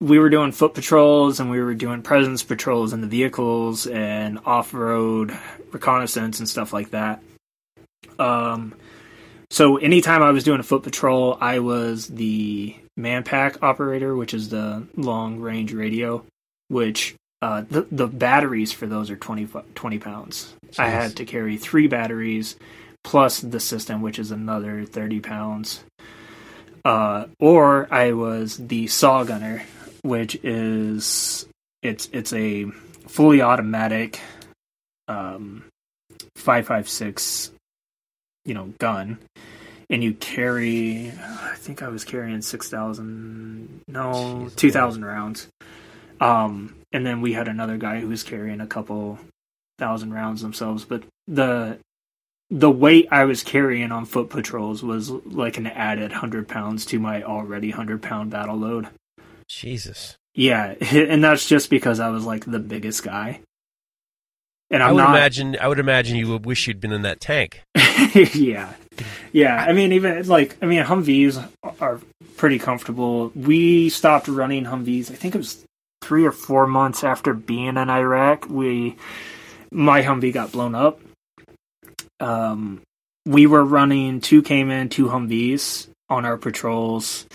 We were doing foot patrols and we were doing presence patrols in the vehicles and off road reconnaissance and stuff like that. Um, so anytime I was doing a foot patrol, I was the manpack operator, which is the long range radio, which uh, the the batteries for those are 20, 20 pounds. I had to carry three batteries plus the system, which is another thirty pounds. Uh, or I was the saw gunner, which is it's it's a fully automatic um, five five six you know gun and you carry i think i was carrying 6000 no 2000 rounds um and then we had another guy who was carrying a couple thousand rounds themselves but the the weight i was carrying on foot patrols was like an added 100 pounds to my already 100 pound battle load Jesus. yeah and that's just because i was like the biggest guy and i i'm would not imagine. I would imagine you would wish you'd been in that tank. yeah, yeah. I mean, even like I mean, Humvees are pretty comfortable. We stopped running Humvees. I think it was three or four months after being in Iraq. We my Humvee got blown up. Um, we were running two Caiman, two Humvees on our patrols.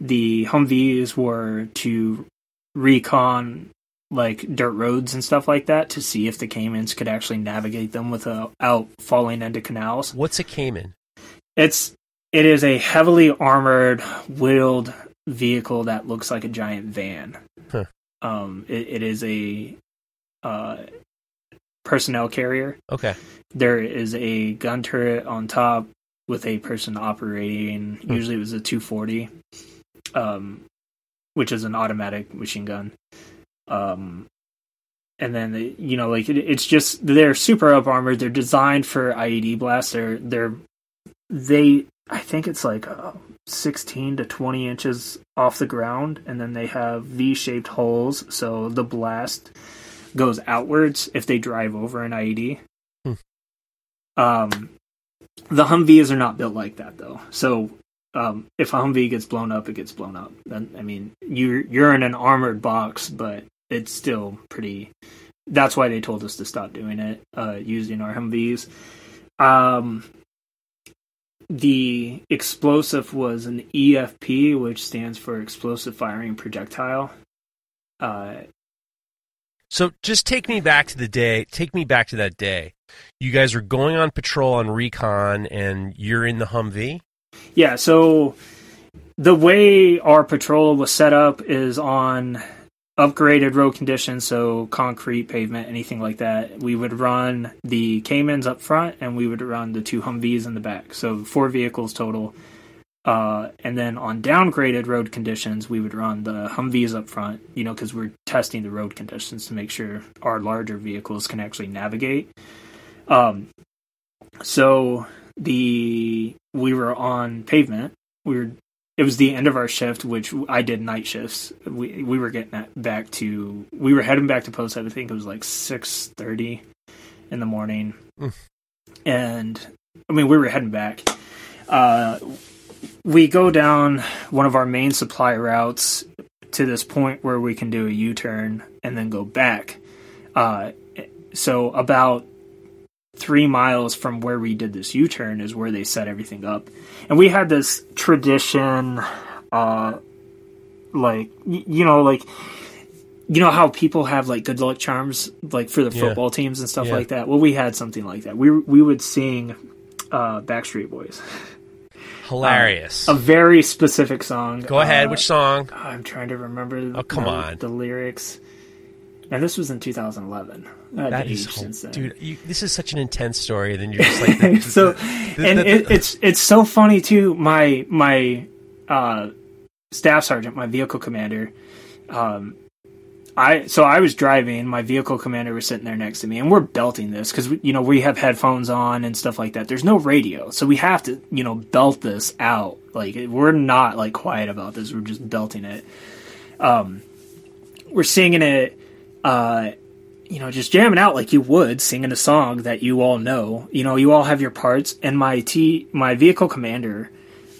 the Humvees were to recon like dirt roads and stuff like that to see if the Caimans could actually navigate them without falling into canals. What's a Caiman? It's it is a heavily armored wheeled vehicle that looks like a giant van. Um, it, it is a uh, personnel carrier. Okay. There is a gun turret on top with a person operating. Hmm. Usually, it was a 240, um, which is an automatic machine gun. Um, and then they, you know, like it, it's just they're super up armored. They're designed for IED blasts. They're they're they. I think it's like uh, 16 to 20 inches off the ground, and then they have V-shaped holes, so the blast goes outwards if they drive over an IED. Hmm. Um, the Humvees are not built like that though. So um, if a Humvee gets blown up, it gets blown up. Then I mean, you're you're in an armored box, but it's still pretty. That's why they told us to stop doing it uh, using our Humvees. Um, the explosive was an EFP, which stands for explosive firing projectile. Uh, So just take me back to the day. Take me back to that day. You guys are going on patrol on recon, and you're in the Humvee. Yeah, so the way our patrol was set up is on upgraded road conditions, so concrete, pavement, anything like that. We would run the Caimans up front, and we would run the two Humvees in the back. So four vehicles total. Uh, and then on downgraded road conditions, we would run the Humvees up front, you know, because we're testing the road conditions to make sure our larger vehicles can actually navigate. Um, so the we were on pavement. We were it was the end of our shift, which I did night shifts. We we were getting back to we were heading back to post. I think it was like six thirty in the morning, and I mean we were heading back. Uh, we go down one of our main supply routes to this point where we can do a U turn and then go back. Uh, so about three miles from where we did this U turn is where they set everything up. And we had this tradition, uh, like, y- you know, like, you know how people have like good luck charms, like for the Yeah. football teams and stuff Yeah. like that. Well, we had something like that. We we would sing uh, Backstreet Boys, Hilarious. a very specific song. Go ahead. Uh, Which song? I'm trying to remember. Oh, come the, on. the lyrics. And this was in 2011. I That is, since then. dude. You, this is such an intense story. Then you're just like, the- so the- and the- it, it's it's so funny too. My my uh, staff sergeant, my vehicle commander, um, I so I was driving. My vehicle commander was sitting there next to me, and we're belting this because you know we have headphones on and stuff like that. There's no radio, so we have to you know belt this out. Like we're not like quiet about this. We're just belting it. Um, we're singing it. Uh, you know, just jamming out like you would singing a song that you all know. You know, you all have your parts. And my T, my vehicle commander,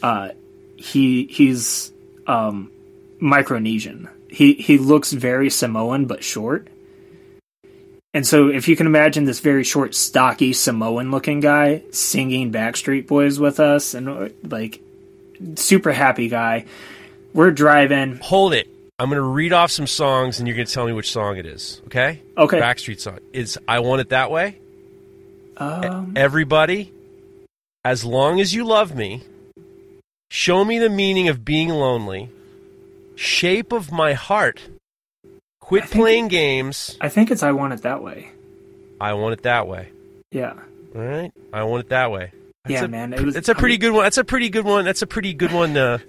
uh, he he's um, Micronesian. He he looks very Samoan but short. And so, if you can imagine this very short, stocky Samoan looking guy singing Backstreet Boys with us, and like super happy guy, we're driving. hold it. I'm going to read off some songs, and you're going to tell me which song it is. Okay? Okay, Backstreet song. It's "I Want It That Way." um, Everybody, as long as you love me, show me the meaning of being lonely. Shape of my heart. Quit I playing games. I think it's "I Want It That Way." I want it that way. Yeah. All right. I want it that way. That's yeah, a, man. It was. That's a I pretty mean, good one. That's a pretty good one. That's a pretty good one to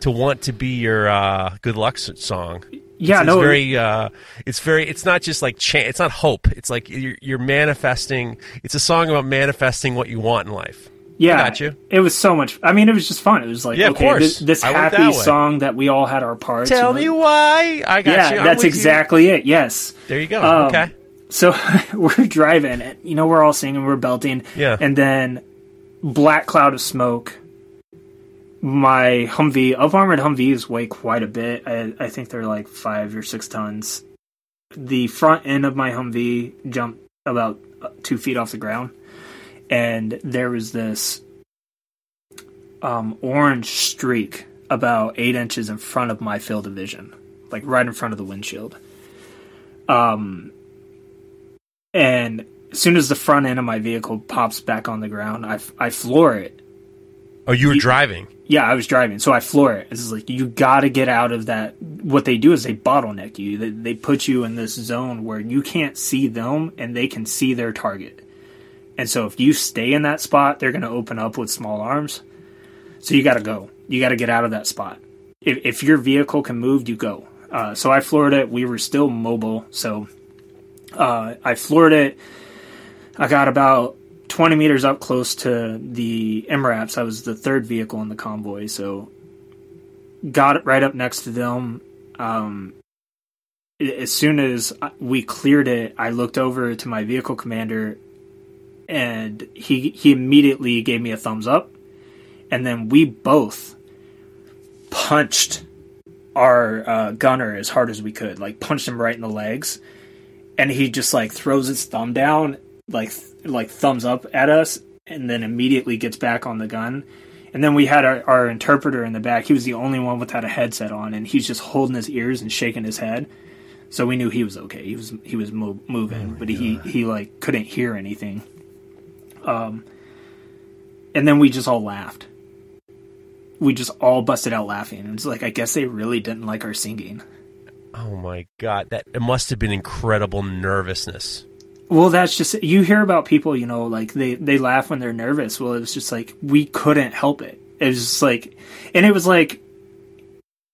to want to be your uh, good luck song. Yeah, it's, no. it's very. Uh, it's very. It's not just like cha- It's not hope. It's like you're, you're manifesting. It's a song about manifesting what you want in life. yeah, I got you. It was so much. I mean, it was just fun. It was like, Yeah, of okay, course. this, this happy that song that we all had our parts. Tell me like- why. I got Yeah, you. I'm that's with you. exactly it. Yes. There you go. Um, okay. So we're driving, and you know, we're all singing, we're belting, Yeah. and then black cloud of smoke. My Humvee, up armored Humvees weigh quite a bit. I, I think they're like five or six tons. The front end of my Humvee jumped about uh, two feet off the ground, and there was this um, orange streak about eight inches in front of my field of vision, like right in front of the windshield. Um, and as soon as the front end of my vehicle pops back on the ground, I, I floor it. Oh, you were driving. Yeah, I was driving, so I floor it. It's like you got to get out of that. What they do is they bottleneck you. They, they put you in this zone where you can't see them and they can see their target. And so if you stay in that spot, they're going to open up with small arms. So you got to go. You got to get out of that spot. If, if your vehicle can move, you go. Uh, so I floored it. We were still mobile, so uh, I floored it. I got about 20 meters up close to the MRAPs. I was the third vehicle in the convoy, so got right up next to them. Um, as soon as we cleared it, I looked over to my vehicle commander, and he he immediately gave me a thumbs up, and then we both punched our uh, gunner as hard as we could, like punched him right in the legs, and he just like throws his thumb down, like like thumbs up at us, and then immediately gets back on the gun. And then we had our, our interpreter in the back. He was the only one without a headset on, and he's just holding his ears and shaking his head. So we knew he was okay. He was he was mo- moving, oh but God. he he like couldn't hear anything. Um, and then we just all laughed. We just all busted out laughing. It's like I guess they really didn't like our singing. Oh my god, that it must have been incredible nervousness. Well, that's just you hear about people, you know, like they they laugh when they're nervous. Well, it was just like we couldn't help it. It was just like, and it was like,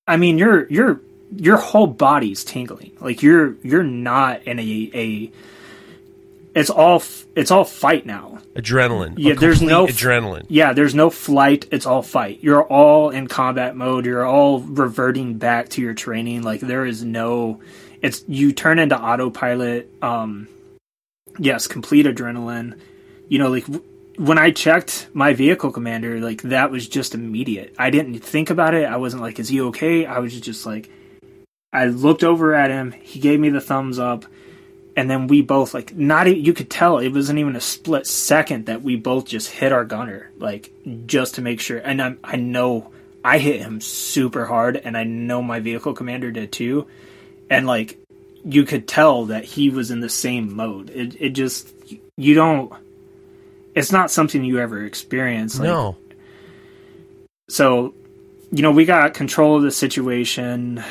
I mean, your your your whole body's tingling. Like you're you're not in a a. It's all it's all fight now. Adrenaline. Yeah, there's no adrenaline. Yeah, there's no flight. It's all fight. You're all in combat mode. You're all reverting back to your training. Like there is no. It's you turn into autopilot. Um, yes, complete adrenaline. You know, like when I checked my vehicle commander, like that was just immediate. I didn't think about it. I wasn't like, is he okay? I was just like, I looked over at him. He gave me the thumbs up. And then we both like not you could tell it wasn't even a split second that we both just hit our gunner like just to make sure. And I I know I hit him super hard, and I know my vehicle commander did too. And like you could tell that he was in the same mode. It it just you don't. It's not something you ever experience. Like, no. So, you know, we got control of the situation,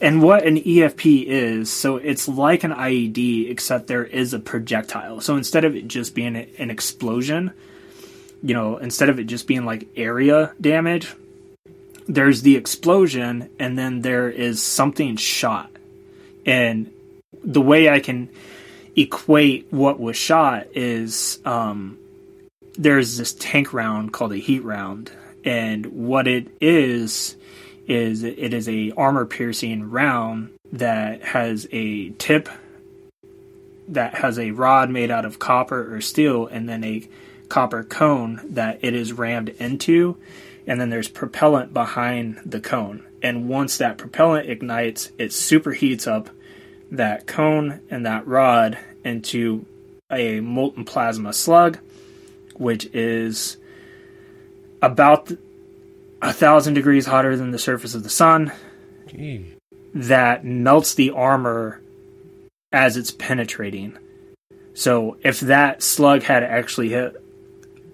and what an EFP is. So it's like an IED, except there is a projectile. So instead of it just being an explosion, you know, instead of it just being like area damage, there's the explosion, and then there is something shot and the way I can equate what was shot is um, there's this tank round called a heat round, and what it is is it is a armor piercing round that has a tip that has a rod made out of copper or steel, and then a copper cone that it is rammed into, and then there's propellant behind the cone. And once that propellant ignites, it superheats up that cone and that rod into a molten plasma slug, which is about a thousand degrees hotter than the surface of the sun. Gee. That melts the armor as it's penetrating. So if that slug had actually hit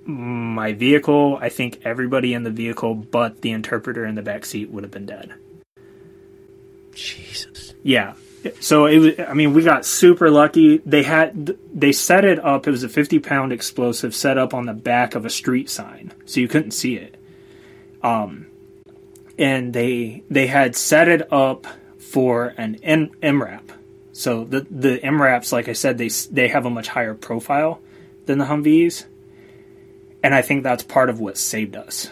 my vehicle, I think everybody in the vehicle but the interpreter in the back seat would have been dead. Jesus. Yeah. So it was. I mean, we got super lucky. They had they set it up. It was a fifty pound explosive set up on the back of a street sign, so you couldn't see it. Um, and they they had set it up for an M- MRAP. So the the MRAPs, like I said, they they have a much higher profile than the Humvees, and I think that's part of what saved us.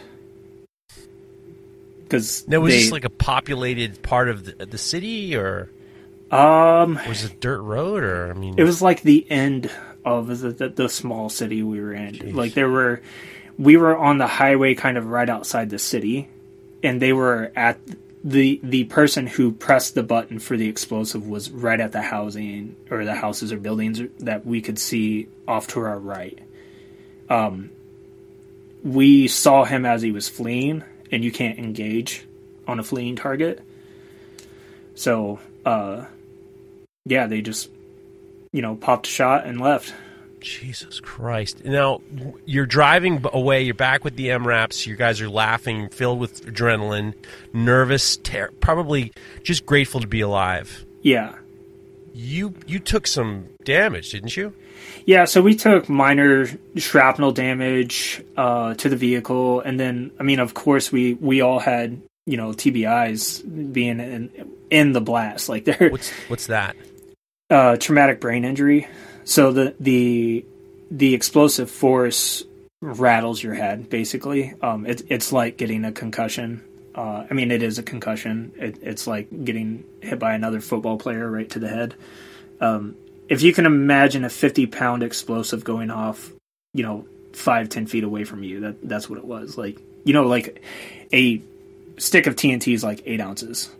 Because now was they, this like a populated part of the, the city, or um, was it dirt road or I mean, it was like the end of the the, the small city we were in. Geez. Like there were, we were on the highway, kind of right outside the city, and they were at the the person who pressed the button for the explosive was right at the housing or the houses or buildings that we could see off to our right. Um, we saw him as he was fleeing, and you can't engage on a fleeing target. So, uh, yeah, they just, you know, popped a shot and left. Jesus Christ. Now, you're driving away, you're back with the MRAPs, you guys are laughing, filled with adrenaline, nervous, ter- probably just grateful to be alive. Yeah. You you took some damage, didn't you? Yeah, so we took minor shrapnel damage uh, to the vehicle, and then I mean, of course, we we all had you know TBIs being in in the blast. Like there, what's what's that? Uh, traumatic brain injury. So the the the explosive force rattles your head. Basically, um, it's it's like getting a concussion. Uh, I mean, it is a concussion. It, it's like getting hit by another football player right to the head. Um, if you can imagine a 50 pound explosive going off, you know, five, ten feet away from you, that that's what it was. Like, you know, like a stick of TNT is like eight ounces.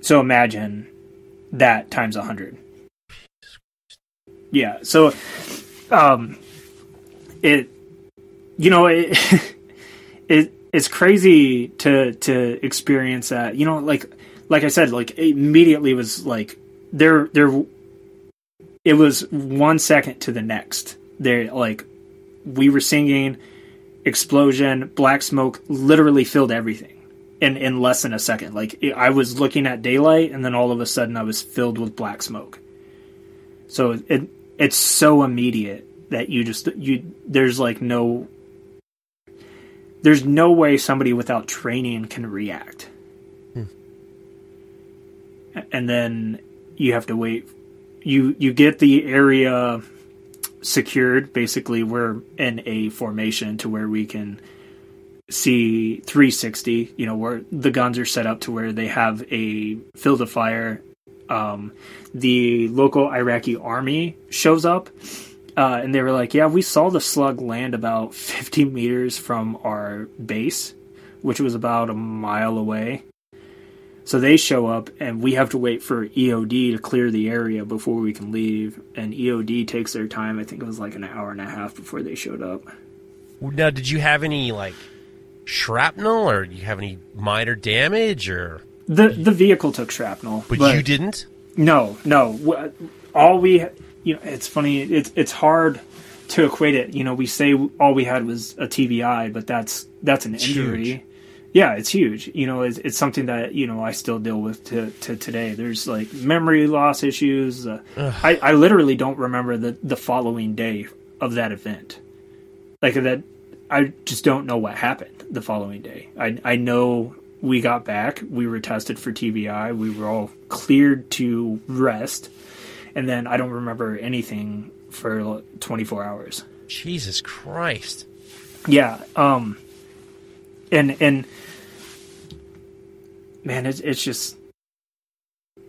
So imagine that times a hundred. Yeah. So, um, it, you know, it, it, it's crazy to, to experience that, you know, like, like I said, like immediately was like, there, there, it was one second to the next. There, like, we were singing, explosion, black smoke literally filled everything in in less than a second. Like I was looking at daylight, and then all of a sudden I was filled with black smoke. So it it's so immediate that you just you there's like no there's no way somebody without training can react. Hmm. And then you have to wait you you get the area secured basically we're in a formation to where we can see 360 you know where the guns are set up to where they have a field of fire um, the local iraqi army shows up uh, and they were like yeah we saw the slug land about 50 meters from our base which was about a mile away so they show up, and we have to wait for EOD to clear the area before we can leave. And EOD takes their time. I think it was like an hour and a half before they showed up. Now, did you have any like shrapnel, or you have any minor damage, or the the vehicle took shrapnel, but, but you didn't? No, no. All we, you know, it's funny. It's it's hard to equate it. You know, we say all we had was a TBI, but that's that's an injury. Huge yeah, it's huge. You know, it's, it's something that you know I still deal with to, to today. There's like memory loss issues. Uh, I, I literally don't remember the the following day of that event. Like that, I just don't know what happened the following day. I I know we got back. We were tested for TBI. We were all cleared to rest, and then I don't remember anything for 24 hours. Jesus Christ. Yeah. Um and and man, it's it's just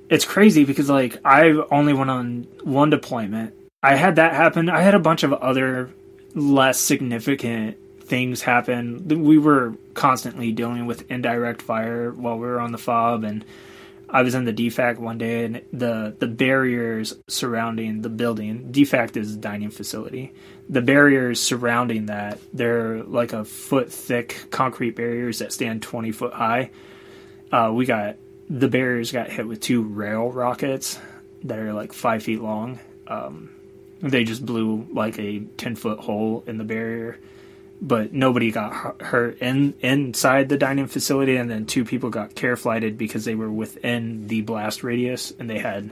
it's crazy because like I only went on one deployment. I had that happen. I had a bunch of other less significant things happen. We were constantly dealing with indirect fire while we were on the fob, and I was in the DFAC one day, and the the barriers surrounding the building. DFAC is a dining facility. The barriers surrounding that they're like a foot thick concrete barriers that stand twenty foot high. Uh, we got the barriers got hit with two rail rockets that are like five feet long. Um, they just blew like a ten foot hole in the barrier but nobody got hurt in inside the dining facility, and then two people got care flighted because they were within the blast radius, and they had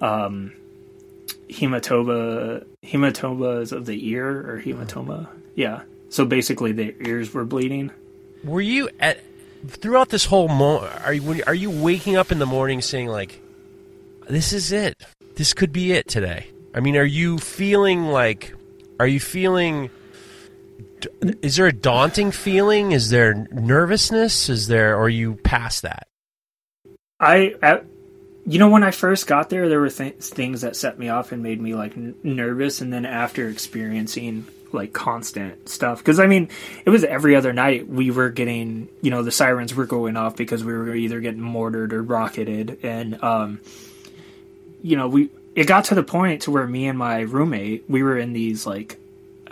um, hematoma hematomas of the ear or hematoma. Yeah, so basically their ears were bleeding. Were you at throughout this whole mo? Are you are you waking up in the morning saying like, "This is it. This could be it today"? I mean, are you feeling like? Are you feeling? Is there a daunting feeling? Is there nervousness? Is there, or you past that? I, I you know, when I first got there, there were th- things that set me off and made me like n- nervous, and then after experiencing like constant stuff, because I mean, it was every other night we were getting, you know, the sirens were going off because we were either getting mortared or rocketed, and um, you know, we it got to the point to where me and my roommate we were in these like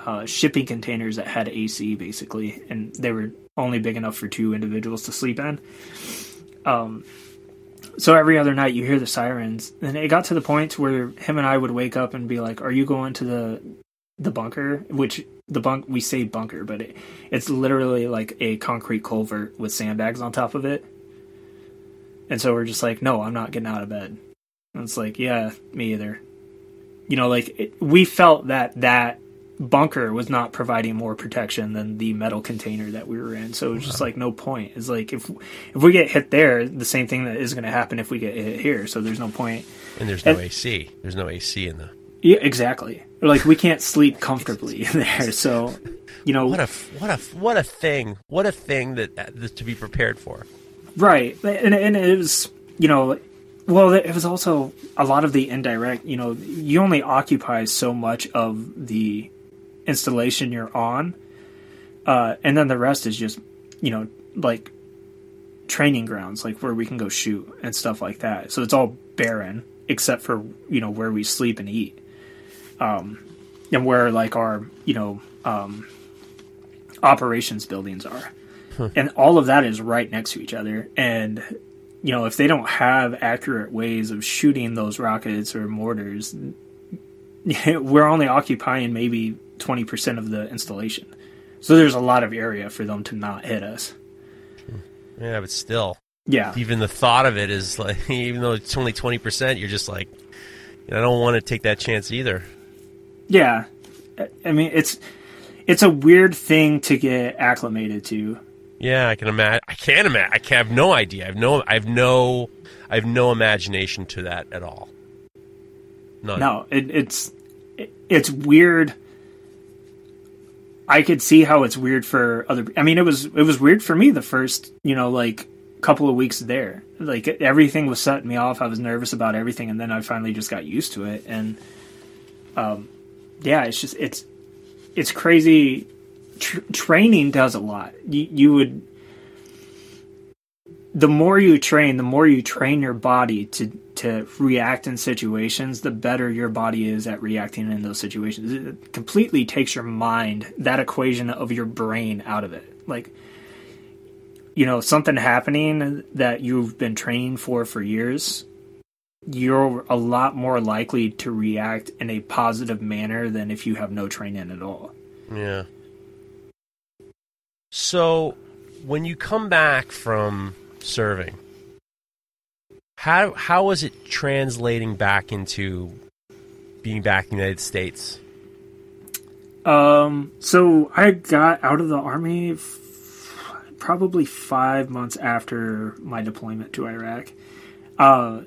uh, shipping containers that had AC basically, and they were only big enough for two individuals to sleep in. Um, so every other night you hear the sirens, and it got to the point where him and I would wake up and be like, "Are you going to the the bunker?" Which the bunk we say bunker, but it, it's literally like a concrete culvert with sandbags on top of it. And so we're just like, "No, I'm not getting out of bed." And it's like, "Yeah, me either." You know, like it, we felt that that bunker was not providing more protection than the metal container that we were in. So it was just like no point. It's like if if we get hit there, the same thing that is going to happen if we get hit here. So there's no point. And there's no And- AC. There's no AC in the. Yeah, exactly. Like we can't sleep comfortably in there. So, you know, What a what a what a thing! What a thing that, uh, that to be prepared for. Right, and and it was you know, well, it was also a lot of the indirect. You know, you only occupy so much of the installation you're on, uh, and then the rest is just you know like training grounds, like where we can go shoot and stuff like that. So it's all barren except for you know where we sleep and eat, um, and where like our you know um, operations buildings are. And all of that is right next to each other. And you know if they don't have accurate ways of shooting those rockets or mortars we're only occupying maybe 20% of the installation so there's a lot of area for them to not hit us Yeah, but still, yeah even the thought of it is like, even though it's only twenty percent, you're just like, I don't want to take that chance either. yeah I- i mean it's it's a weird thing to get acclimated to Yeah, I can imagine. I can't imagine. I can have no idea. I have no. I have no. I have no imagination to that at all. None. No, it, it's it, it's weird. I could see how it's weird for other. I mean, it was it was weird for me the first you know like couple of weeks there. Like everything was setting me off. I was nervous about everything, and then I finally just got used to it. And um, yeah, it's just it's it's crazy. Tr- training does a lot. You you would the more you train, the more you train your body to to react in situations, the better your body is at reacting in those situations. It completely takes your mind, that equation of your brain out of it. Like you know, something happening that you've been training for for years, you're a lot more likely to react in a positive manner than if you have no training at all. Yeah. So, when you come back from serving, how how was it translating back into being back in the United States? Um, so I got out of the army f- probably five months after my deployment to Iraq. Uh,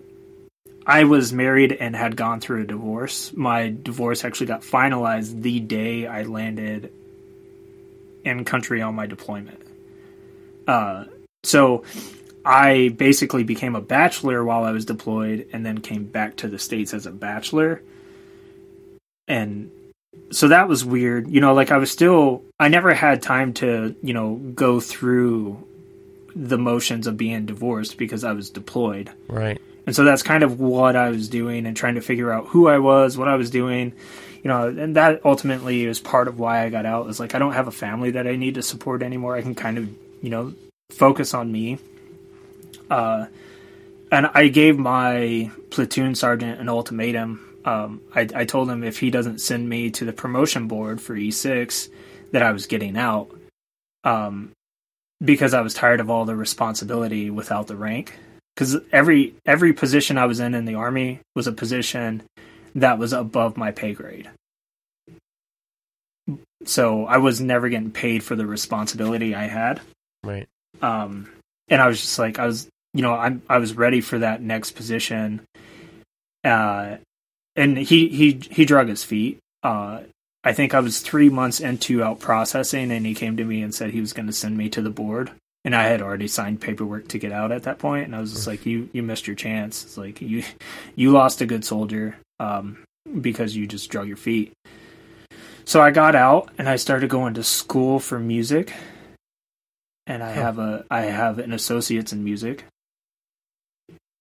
I was married and had gone through a divorce. My divorce actually got finalized the day I landed in country on my deployment. Uh, so I basically became a bachelor while I was deployed and then came back to the States as a bachelor. And so that was weird. You know, like I was still I never had time to, you know, go through the motions of being divorced because I was deployed. Right. And so that's kind of what I was doing and trying to figure out who I was, what I was doing, you know, and that ultimately is part of why I got out. Is like I don't have a family that I need to support anymore. I can kind of, you know, focus on me. Uh and I gave my platoon sergeant an ultimatum. Um, I, I told him if he doesn't send me to the promotion board for E6, that I was getting out. Um, because I was tired of all the responsibility without the rank. Because every every position I was in in the army was a position that was above my pay grade. So I was never getting paid for the responsibility I had Right. um, and I was just like, I was, you know, I'm, I was ready for that next position. Uh, and he, he, he drug his feet. Uh, I think I was three months into out processing and he came to me and said he was going to send me to the board. And I had already signed paperwork to get out at that point, and I was just like, "You, you missed your chance. It's like you, you lost a good soldier, um, because you just drug your feet." So I got out and I started going to school for music, and I have a I have an associate's in music.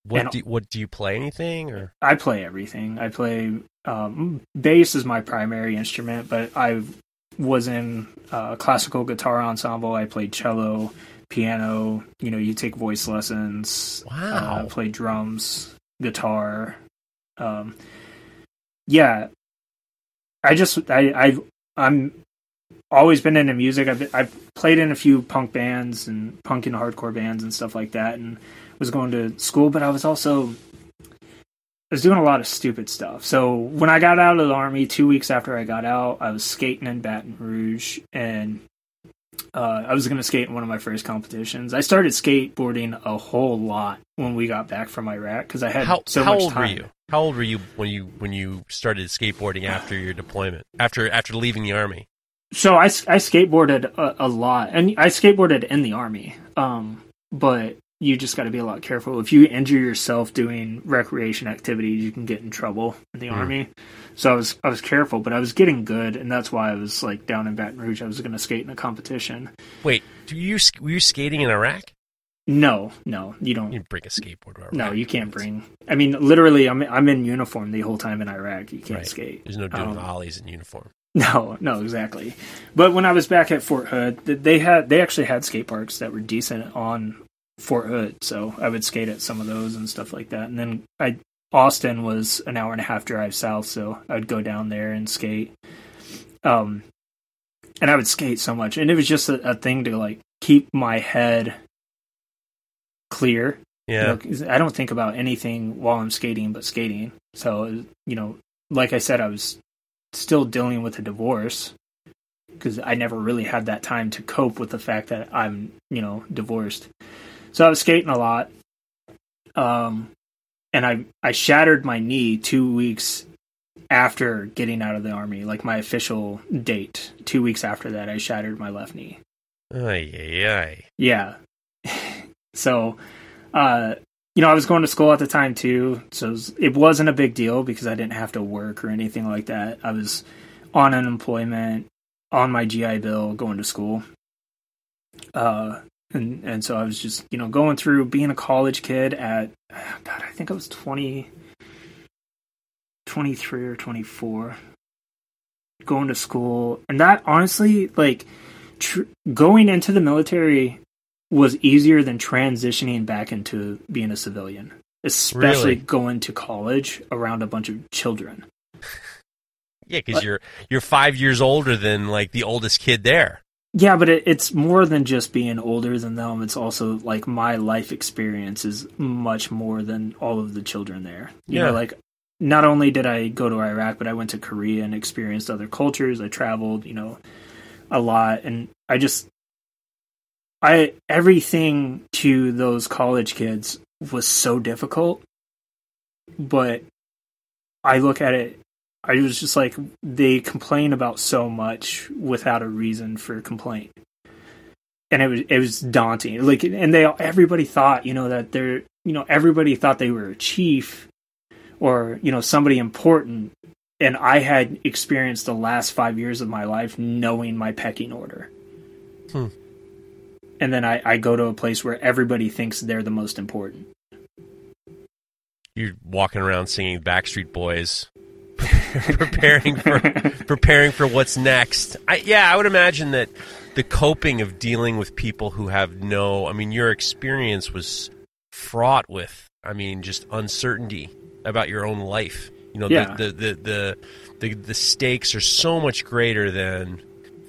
What And- do what do you play anything or I play everything. I play um, bass is my primary instrument, but I've was in uh, classical guitar ensemble. I played cello, piano. You know, you take voice lessons. Wow. Uh, played drums, guitar. Um, yeah, I just I I I'm always been into music. I've I've played in a few punk bands and punk and hardcore bands and stuff like that, and was going to school. But I was also I was doing a lot of stupid stuff. So when I got out of the army, two weeks after I got out, I was skating in Baton Rouge, and uh, I was going to skate in one of my first competitions. I started skateboarding a whole lot when we got back from Iraq because I had How, so how much old time. were you? How old were you when you when you started skateboarding after your deployment? After after leaving the army? So I, I skateboarded a, a lot, and I skateboarded in the army. Um, but you just got to be a lot careful. If you injure yourself doing recreation activities, you can get in trouble in the Mm. army. So I was I was careful, but I was getting good, and that's why I was like down in Baton Rouge. I was going to skate in a competition. Wait, do you were you skating in Iraq? No, no, you don't. You bring a skateboard. No, you can't bring. I mean, literally, I'm I'm in uniform the whole time in Iraq. You can't Right. skate. There's no doing Um, ollies in uniform. No, no, exactly. But when I was back at Fort Hood, they had they actually had skate parks that were decent on Fort Hood, so I would skate at some of those and stuff like that. And then I Austin was an hour and a half drive south, so I would go down there and skate. Um, and I would skate so much, and it was just a, a thing to like keep my head clear you Yeah. I don't think about anything while I'm skating but skating. So, you know, like I said, I was still dealing with a divorce because I never really had that time to cope with the fact that I'm, you know, divorced. So I was skating a lot. Um, and I, I shattered my knee two weeks after getting out of the army, like my official date. Two weeks after that, I shattered my left knee. Ay, ay. Yeah. so, uh, you know, I was going to school at the time too, so it, was, it wasn't a big deal because I didn't have to work or anything like that. I was on unemployment, on my GI Bill, going to school. Uh, and and so I was just you know going through being a college kid at God, I think I was 20, 23 or twenty four, going to school, and that honestly like tr- going into the military was easier than transitioning back into being a civilian, especially Really? going to college around a bunch of children. Yeah, because you're you're five years older than like the oldest kid there. Yeah, but it, it's more than just being older than them. It's also like my life experience is much more than all of the children there. You Yeah. know, like not only did I go to Iraq, but I went to Korea and experienced other cultures. I traveled, you know, a lot, and I just, I everything to those college kids was so difficult, but I look at it I was just like they complain about so much without a reason for complaint, and it was it was daunting. Like, and they everybody thought you know that they're you know everybody thought they were a chief or you know somebody important, and I had experienced the last five years of my life knowing my pecking order. Hmm. And then I, I go to a place where everybody thinks they're the most important. You're walking around singing Backstreet Boys, preparing for preparing for what's next. I, yeah, I would imagine that the coping of dealing with people who have no. I mean, your experience was fraught with. I mean, just uncertainty about your own life. You know, Yeah. the, the, the the the the stakes are so much greater than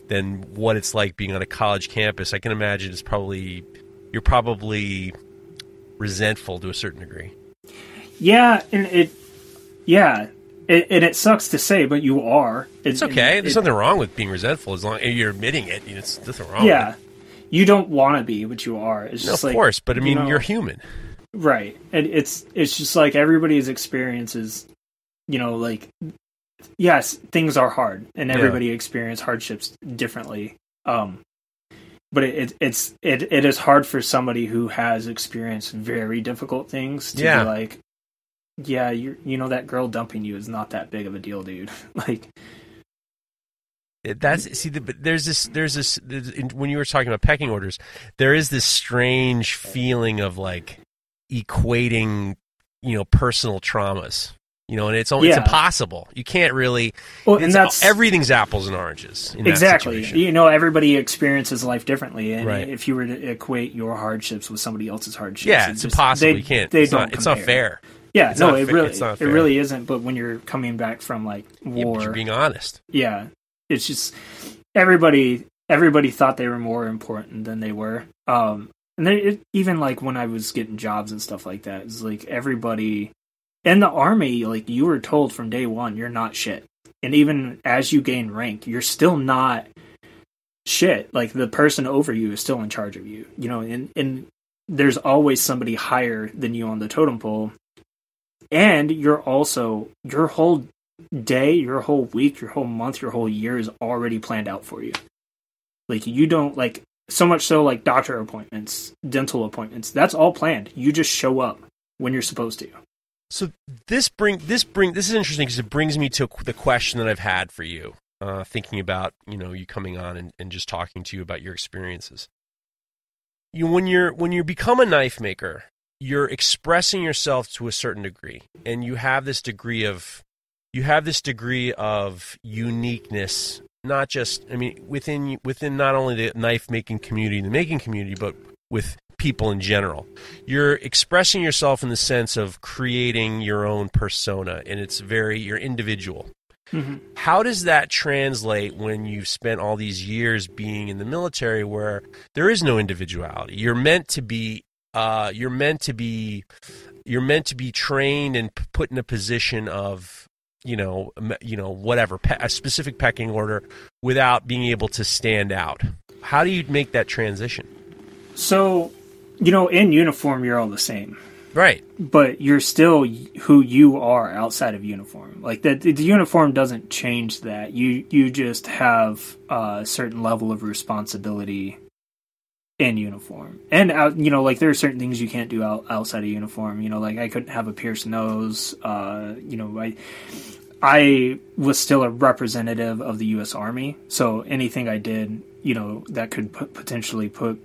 than what it's like being on a college campus. I can imagine it's probably you're probably resentful to a certain degree. Yeah, and it, yeah, it, and it sucks to say, but you are. It's It- okay. There's nothing wrong with being resentful as long as you're admitting it. It's nothing wrong. Yeah, you don't want to be, but you are. It's it. No, just of like course. But I you mean, know, you're human. right, and it's it's just like everybody's experiences. You know, like yes, things are hard, and Yeah. everybody experience hardships differently. Um, but it, it it's it it is hard for somebody who has experienced very difficult things to Yeah. be like, yeah, you you know that girl dumping you is not that big of a deal, dude. like, That's see. The, but there's this. There's this. when you were talking about pecking orders, there is this strange feeling of like equating, you know, personal traumas. You know, and it's only, it's impossible. You can't really. Well, and it's- that's- everything's apples and oranges. exactly you know everybody experiences life differently and Right. if you were to equate your hardships with somebody else's hardships Yeah, it it's just- impossible. they- you can't. they it's don't not. It's not fair. Yeah It's no it fa- really it fair. really isn't but when you're coming back from like war you're being honest. yeah it's just everybody everybody thought they were more important than they were um and then it, even like when i was getting jobs and stuff like that it's like everybody in the army like you were told from day one you're not shit and even as you gain rank you're still not shit like the person over you is still in charge of you you know and and there's always somebody higher than you on the totem pole and you're also your whole day, your whole week, your whole month, your whole year is already planned out for you. Like you don't like so much so like doctor appointments, dental appointments. That's all planned. You just show up when you're supposed to. So this bring this bring this is interesting because it brings me to the question that I've had for you, uh, thinking about you know you coming on and, and just talking to you about your experiences. You when you're when you become a knife maker, you're expressing yourself to a certain degree, and you have this degree of you have this degree of uniqueness. Not just I mean within within not only the knife making community, the making community, but with people in general. You're expressing yourself in the sense of creating your own persona, and it's very you're individual. Mm-hmm. How does that translate when you've spent all these years being in the military, where there is no individuality? You're meant to be, uh, you're meant to be, you're meant to be trained and put in a position of, you know, you know, whatever, pe- a specific pecking order, without being able to stand out. How do you make that transition? So, you know, in uniform you're all the same. Right. but you're still who you are outside of uniform. Like the the uniform doesn't change that. You you just have a certain level of responsibility in uniform, and out you know like there are certain things you can't do out, outside of uniform. You know, like I couldn't have a pierced nose. Uh, you know, I. I was still a representative of the U.S. Army, so anything I did, you know, that could put, potentially put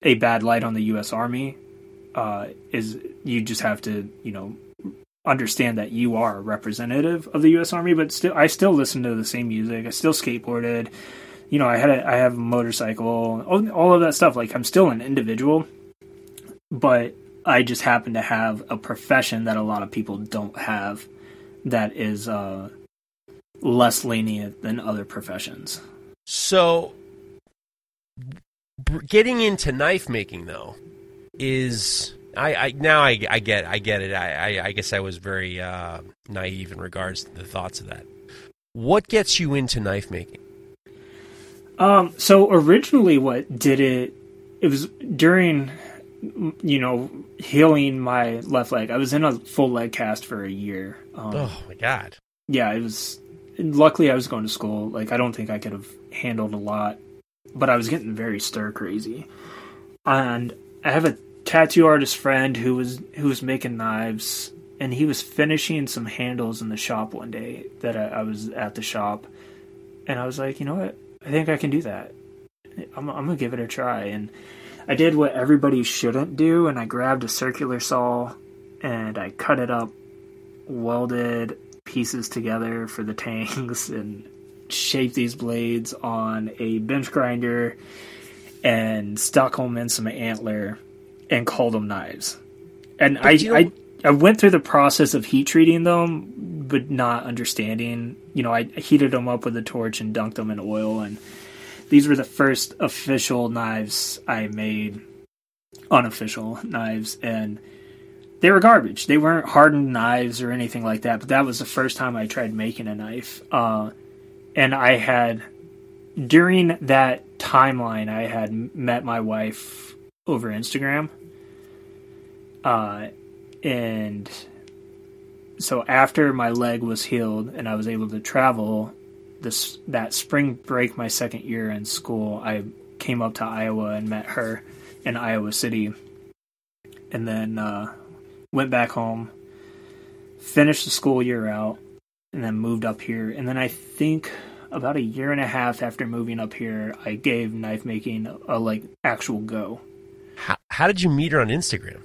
a bad light on the U.S. Army, uh, is you just have to you know understand that you are a representative of the U.S. Army, but still I still listen to the same music. I still skateboarded. You know, I had a, I have a motorcycle, all, of that stuff. Like I'm still an individual, but I just happen to have a profession that a lot of people don't have that is uh, less lenient than other professions. So, getting into knife making though is I, I now I, I get I get it. I, I, I guess I was very uh, naive in regards to the thoughts of that. What gets you into knife making? Um, so originally, what did it? It was during, you know, healing my left leg. I was in a full leg cast for a year. Um, Oh my god! Yeah, it was. Luckily, I was going to school. Like, I don't think I could have handled a lot, but I was getting very stir crazy. And I have a tattoo artist friend who was who was making knives, and he was finishing some handles in the shop one day that I, I was at the shop, and I was like, you know what, I think I can do that. I'm, I'm gonna give it a try, and I did what everybody shouldn't do, and I grabbed a circular saw, and I cut it up, welded pieces together for the tangs, and shaped these blades on a bench grinder, and stuck them in some antler, and called them knives. And I, I I went through the process of heat treating them, but not understanding. You know, I heated them up with a torch and dunked them in oil, and these were the first official knives I made, unofficial knives, and they were garbage. They weren't hardened knives or anything like that. But that was the first time I tried making a knife, uh, and I had during that timeline I had met my wife over Instagram, uh, and so after my leg was healed and I was able to travel, this that spring break, my second year in school, I came up to Iowa and met her in Iowa City, and then uh, went back home, finished the school year out, and then moved up here. And then I think about a year and a half after moving up here, I gave knife making a, a like actual go. How, how did you meet her on Instagram?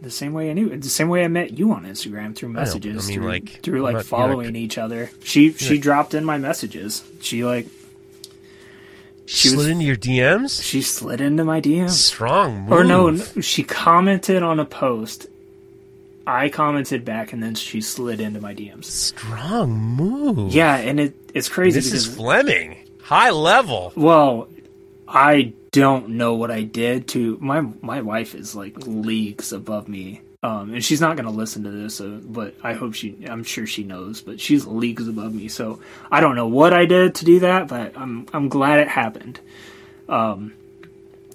The same way I knew. The same way I met you on Instagram through messages. I mean, through, like, through like not- following not- each other. She she like- dropped in my messages. She like She was- slid into your DMs. she slid into my DMs. Strong move. Or no, no, she commented on a post. I commented back, and then she slid into my DMs. strong move. Yeah, and it it's crazy This is Fleming. High level. well, I don't know what I did to my my wife is like leagues above me. Um, and she's not going to listen to this, but I hope she. I'm sure she knows, but she's leagues above me, so I don't know what I did to do that, but I'm I'm glad it happened. Um,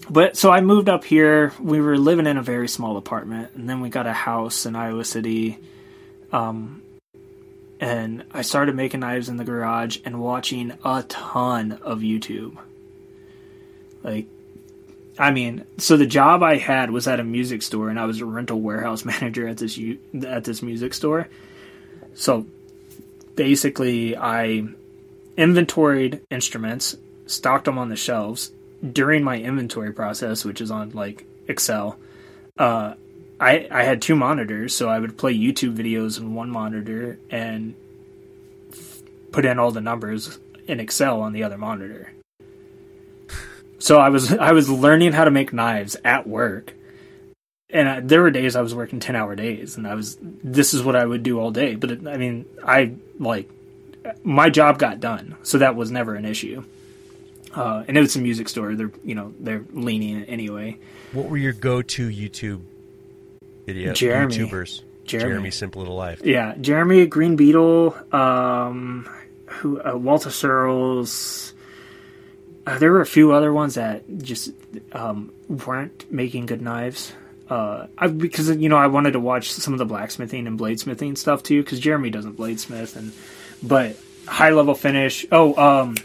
but so I moved up here. We were living in a very small apartment, and then we got a house in Iowa City. Um, and I started making knives in the garage and watching a ton of YouTube. Like, I mean, so the job I had was at a music store, and I was a rental warehouse manager at this at this music store. So basically, I inventoried instruments, stocked them on the shelves. During my inventory process, which is on like Excel, uh, I I had two monitors, so I would play YouTube videos in one monitor and f- put in all the numbers in Excel on the other monitor. So I was I was learning how to make knives at work, and I, there were days I was working ten hour days, and I was this is what I would do all day. But it, I mean, I like my job got done, so that was never an issue. Uh, and it was a music store; they're you know they're lenient anyway. What were your go-to YouTube video Jeremy. YouTubers? Jeremy. Simple Little Life. Yeah, Jeremy Green Beetle, um, who uh, Walter Sorrells. Uh, there were a few other ones that just um, weren't making good knives. Uh, I, because you know I wanted to watch some of the blacksmithing and bladesmithing stuff too. Because Jeremy doesn't bladesmith, and but high level finish. Oh, um,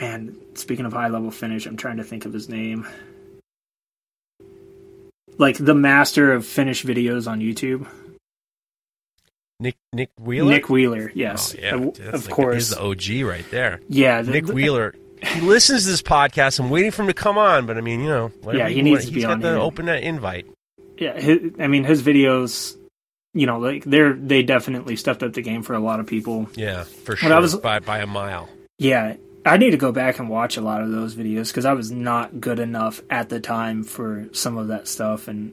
man. Speaking of high level finish, I'm trying to think of his name. Like the master of finish videos on YouTube. Nick Nick Wheeler. Nick Wheeler, Oh, yes, yeah, of, of like- course. he's the OG right there. yeah, the- Nick Wheeler. He listens to this podcast. I'm waiting for him to come on, but I mean, you know, whatever Yeah, he you needs to be on the here. open that invite. Yeah, his, I mean his videos, you know, like they're they definitely stepped up the game for a lot of people. Yeah, for sure. I was- by by a mile. Yeah, I need to go back and watch a lot of those videos because I was not good enough at the time for some of that stuff, and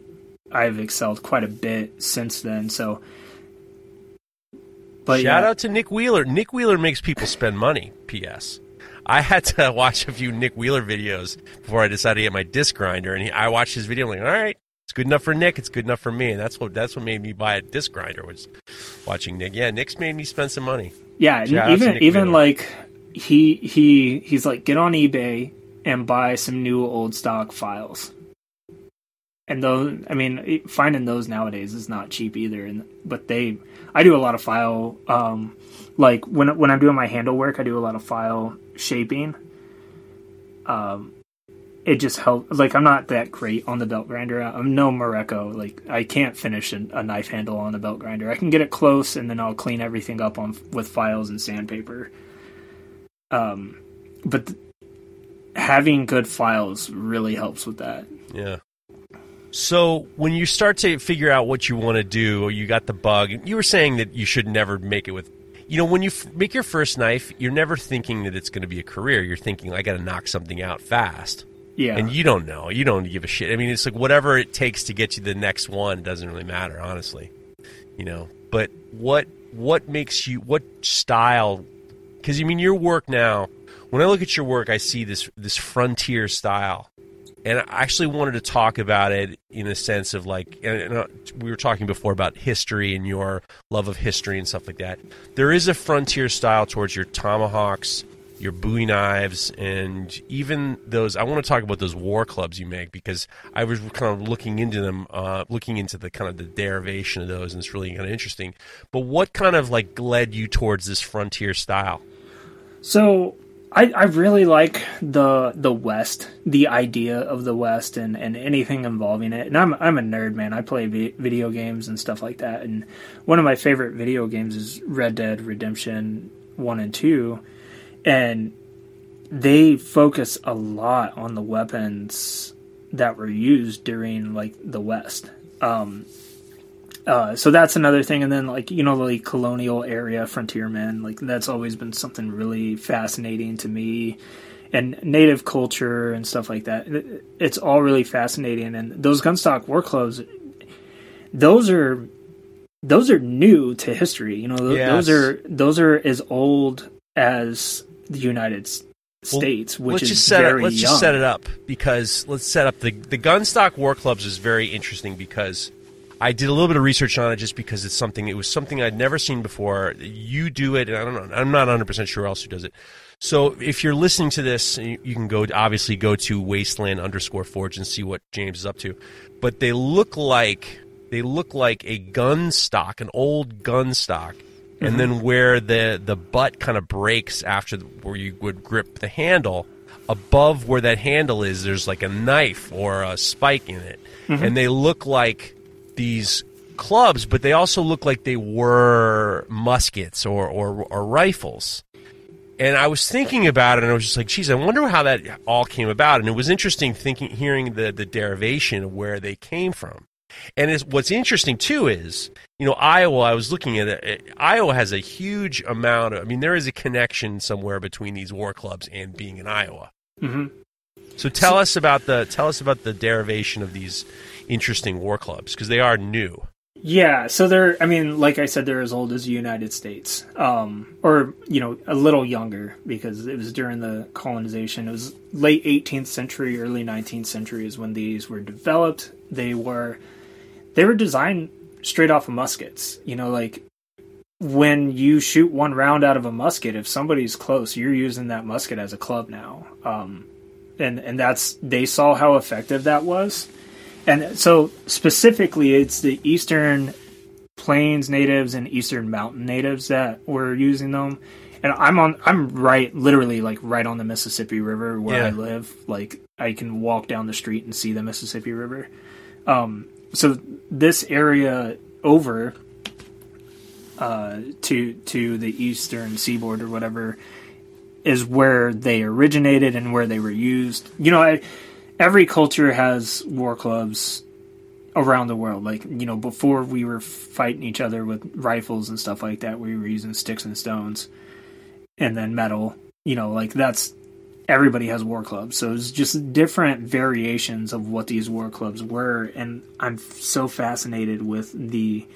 I've excelled quite a bit since then. So, but Shout yeah, out to Nick Wheeler. Nick Wheeler makes people spend money. P.S. I had to watch a few Nick Wheeler videos before I decided to get my disc grinder, and he, I watched his video. I'm like, all right, it's good enough for Nick. It's good enough for me, and that's what that's what made me buy a disc grinder was watching Nick. Yeah, Nick's made me spend some money. yeah, Shout even even like he he he's like get on eBay and buy some new old stock files. And those, I mean, finding those nowadays is not cheap either. And but they, I do a lot of file, um, like when when I'm doing my handle work, I do a lot of file shaping. Um, it just helps. Like I'm not that great on the belt grinder. I'm no Morocco. Like I can't finish a, a knife handle on the belt grinder. I can get it close, and then I'll clean everything up on with files and sandpaper. Um, but th- having good files really helps with that. Yeah. So when you start to figure out what you want to do, or you got the bug, you were saying that you should never make it with. You know, when you f- make your first knife, you're never thinking that it's going to be a career. You're thinking, I got to knock something out fast. Yeah, And you don't know. You don't give a shit. I mean, it's like whatever it takes to get you the next one doesn't really matter, honestly. You know, but what what makes you what style? Because I mean, your work now. When I look at your work, I see this this frontier style, and I actually wanted to talk about it in a sense of like, and, uh, we were talking before about history and your love of history and stuff like that. There is a frontier style towards your tomahawks, your Bowie knives, and even those. I want to talk about those war clubs you make because I was kind of looking into them, uh, looking into the kind of the derivation of those, and it's really kind of interesting. But what kind of like led you towards this frontier style? So I, I really like the the West, the idea of the West, and, and anything involving it. And I'm I'm a nerd, man. I play vi- video games and stuff like that. And one of my favorite video games is Red Dead Redemption One and Two, and they focus a lot on the weapons that were used during like the West. Um, uh, so that's another thing, and then like you know, like colonial area frontiermen, like that's always been something really fascinating to me, and native culture and stuff like that. It's all really fascinating, and those gunstock war clubs, those are those are new to history. You know, yes. those are those are as old as the United States, well, which let's is very it, let's young. just set it up because let's set up the the gunstock war clubs is very interesting because I did a little bit of research on it just because it's something it was something I'd never seen before. You do it, and I don't know. I'm not 100 percent sure else who does it. So if you're listening to this, you can go obviously go to wasteland underscore forge and see what James is up to. But they look like they look like a gun stock, an old gun stock, mm-hmm. and then where the the butt kind of breaks after the, where you would grip the handle. Above where that handle is, there's like a knife or a spike in it, mm-hmm. and they look like these clubs, but they also look like they were muskets or, or, or rifles. And I was thinking about it, and I was just like, "Geez, I wonder how that all came about." And it was interesting thinking, hearing the the derivation of where they came from. And what's interesting too is, you know, Iowa. I was looking at it. Iowa has a huge amount of. I mean, there is a connection somewhere between these war clubs and being in Iowa. Mm-hmm. So tell so, us about the tell us about the derivation of these interesting war clubs because they are new. Yeah, so they're I mean, like I said, they're as old as the United States. Um, or, you know, a little younger because it was during the colonization. It was late eighteenth century, early nineteenth century is when these were developed. They were they were designed straight off of muskets. You know, like when you shoot one round out of a musket, if somebody's close, you're using that musket as a club now. Um, and and that's they saw how effective that was and so specifically, it's the Eastern Plains natives and Eastern Mountain natives that were using them. And I'm on, I'm right, literally like right on the Mississippi River where yeah. I live. Like I can walk down the street and see the Mississippi River. Um, so this area over uh, to to the eastern seaboard or whatever is where they originated and where they were used. You know, I every culture has war clubs around the world. Like, you know, before we were fighting each other with rifles and stuff like that, we were using sticks and stones and then metal. You know, like that's everybody has war clubs. So it's just different variations of what these war clubs were. And I'm so fascinated with the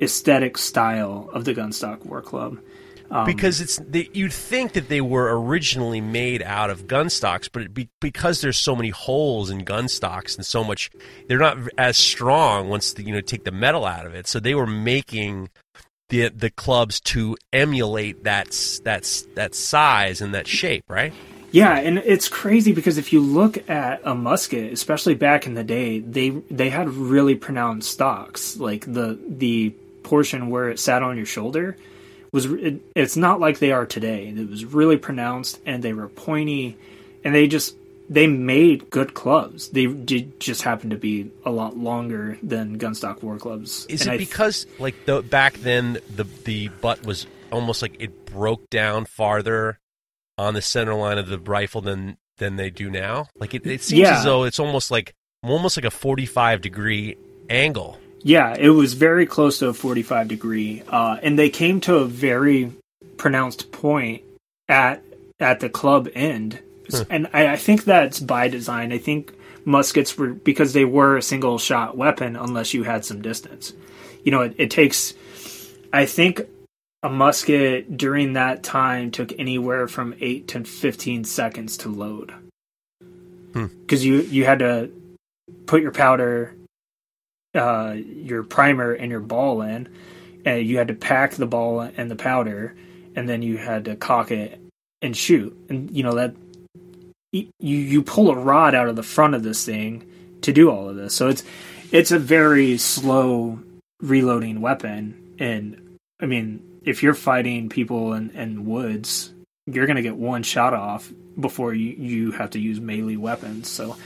aesthetic style of the Gunstock War Club. Um, because it's they, you'd think that they were originally made out of gun stocks, but be, because there's so many holes in gun stocks and so much, they're not as strong once the, you know take the metal out of it. So they were making the the clubs to emulate that that that size and that shape, right? Yeah, and it's crazy because if you look at a musket, especially back in the day, they they had really pronounced stocks, like the the portion where it sat on your shoulder was it, it's not like they are today. It was really pronounced and they were pointy, and they just they made good clubs. They did just happen to be a lot longer than gunstock war clubs. Is and it I because like the back then the the butt was almost like it broke down farther on the center line of the rifle than than they do now? Like it, it seems yeah. as though it's almost like almost like a forty five degree angle. Yeah, it was very close to a 45 degree, uh, and they came to a very pronounced point at at the club end, huh. and I, I think that's by design. I think muskets were because they were a single shot weapon unless you had some distance. You know, it, it takes. I think a musket during that time took anywhere from eight to fifteen seconds to load because hmm. you you had to put your powder uh, your primer and your ball in, and you had to pack the ball and the powder, and then you had to cock it and shoot. And you know that you you pull a rod out of the front of this thing to do all of this. So it's it's a very slow reloading weapon, and I mean if you're fighting people in, in woods, you're gonna get one shot off before you you have to use melee weapons. So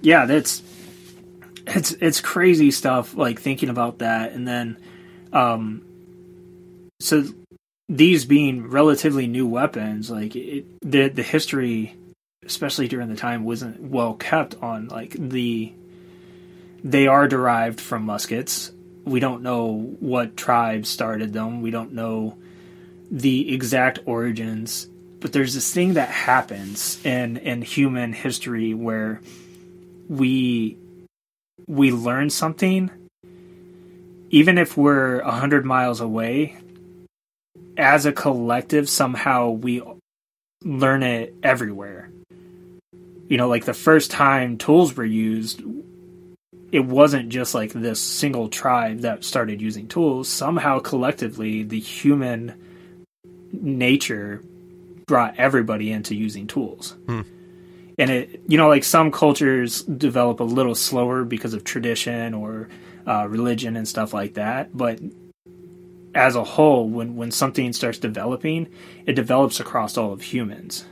yeah, that's it's it's crazy stuff like thinking about that and then um so these being relatively new weapons like it, the the history especially during the time wasn't well kept on like the they are derived from muskets. We don't know what tribe started them. We don't know the exact origins. But there's this thing that happens in in human history where we we learn something even if we're a hundred miles away as a collective somehow we learn it everywhere. You know like the first time tools were used it wasn't just like this single tribe that started using tools. Somehow collectively the human nature brought everybody into using tools. Hmm. And it you know like some cultures develop a little slower because of tradition or uh, religion and stuff like that but as a whole when when something starts developing it develops across all of humans.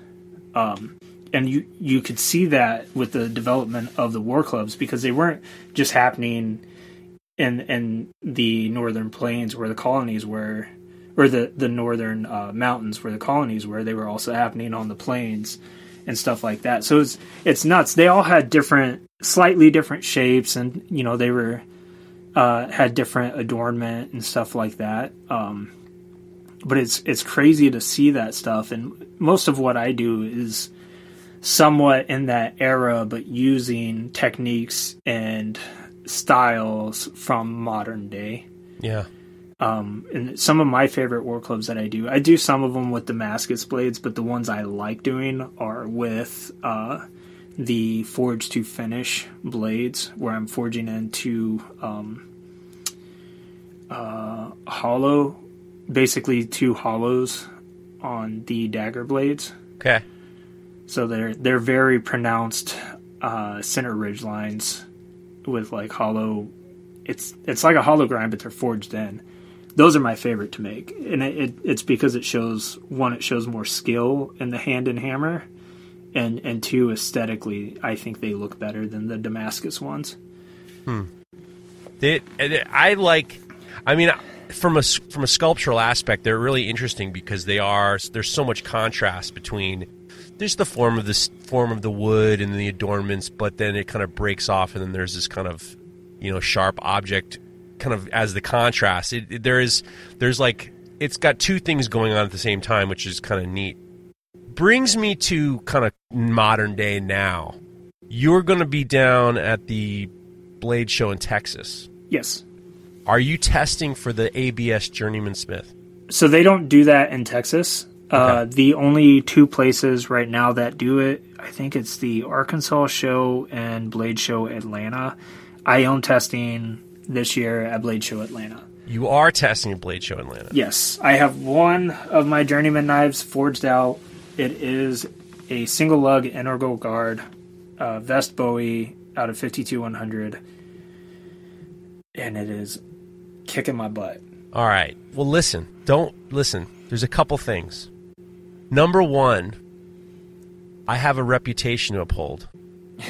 Um, and you you could see that with the development of the war clubs because they weren't just happening in in the northern plains where the colonies were or the the northern uh, mountains where the colonies were. They were also happening on the plains and stuff like that. So it's it's nuts. They all had different slightly different shapes and you know they were uh, had different adornment and stuff like that. Um, but it's it's crazy to see that stuff. And most of what I do is somewhat in that era but using techniques and styles from modern day. Yeah. Um, and some of my favorite war clubs that I do, I do some of them with Damascus blades, but the ones I like doing are with uh, the forge to finish blades, where I'm forging into um, uh, hollow, basically two hollows on the dagger blades. Okay. So they're they're very pronounced uh, center ridge lines with like hollow. It's it's like a hollow grind, but they're forged in. Those are my favorite to make, and it, it, it's because it shows one, it shows more skill in the hand and hammer, and and two, aesthetically, I think they look better than the Damascus ones. Hmm. They, I like. I mean, from a from a sculptural aspect, they're really interesting because they are. There's so much contrast between. There's the form of this form of the wood and the adornments, but then it kind of breaks off, and then there's this kind of, you know, sharp object, kind of as the contrast. It, it- there is there's like it's got two things going on at the same time, which is kind of neat. Brings me to kind of modern day now. You're going to be down at the Blade Show in Texas. Yes. Are you testing for the ABS Journeyman Smith? So they don't do that in Texas. Uh, the only two places right now that do it, I think it's the Arkansas show and Blade Show Atlanta. I own testing this year at Blade Show Atlanta. You are testing at Blade Show Atlanta. Yes, I have one of my journeyman knives forged out. It is a single lug integral guard, uh, Vest Bowie out of 52 100, and it is kicking my butt. All right. Well, listen. Don't listen. There's a couple things. Number one, I have a reputation to uphold.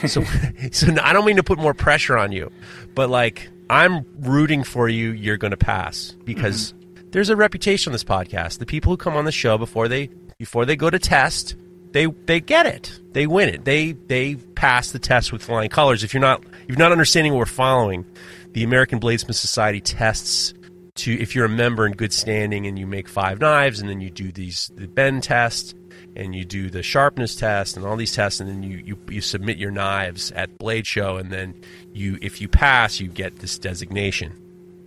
So, so I don't mean to put more pressure on you, but like I'm rooting for you. You're going to pass because there's a reputation on this podcast. The people who come on the show before they before they go to test, they they get it. They win it. They they pass the test with flying colors. If you're not if you're not understanding what we're following, the American Bladesmith Society tests to if you're a member in good standing and you make five knives and then you do these the bend test and you do the sharpness test and all these tests and then you, you, you submit your knives at blade show and then you if you pass you get this designation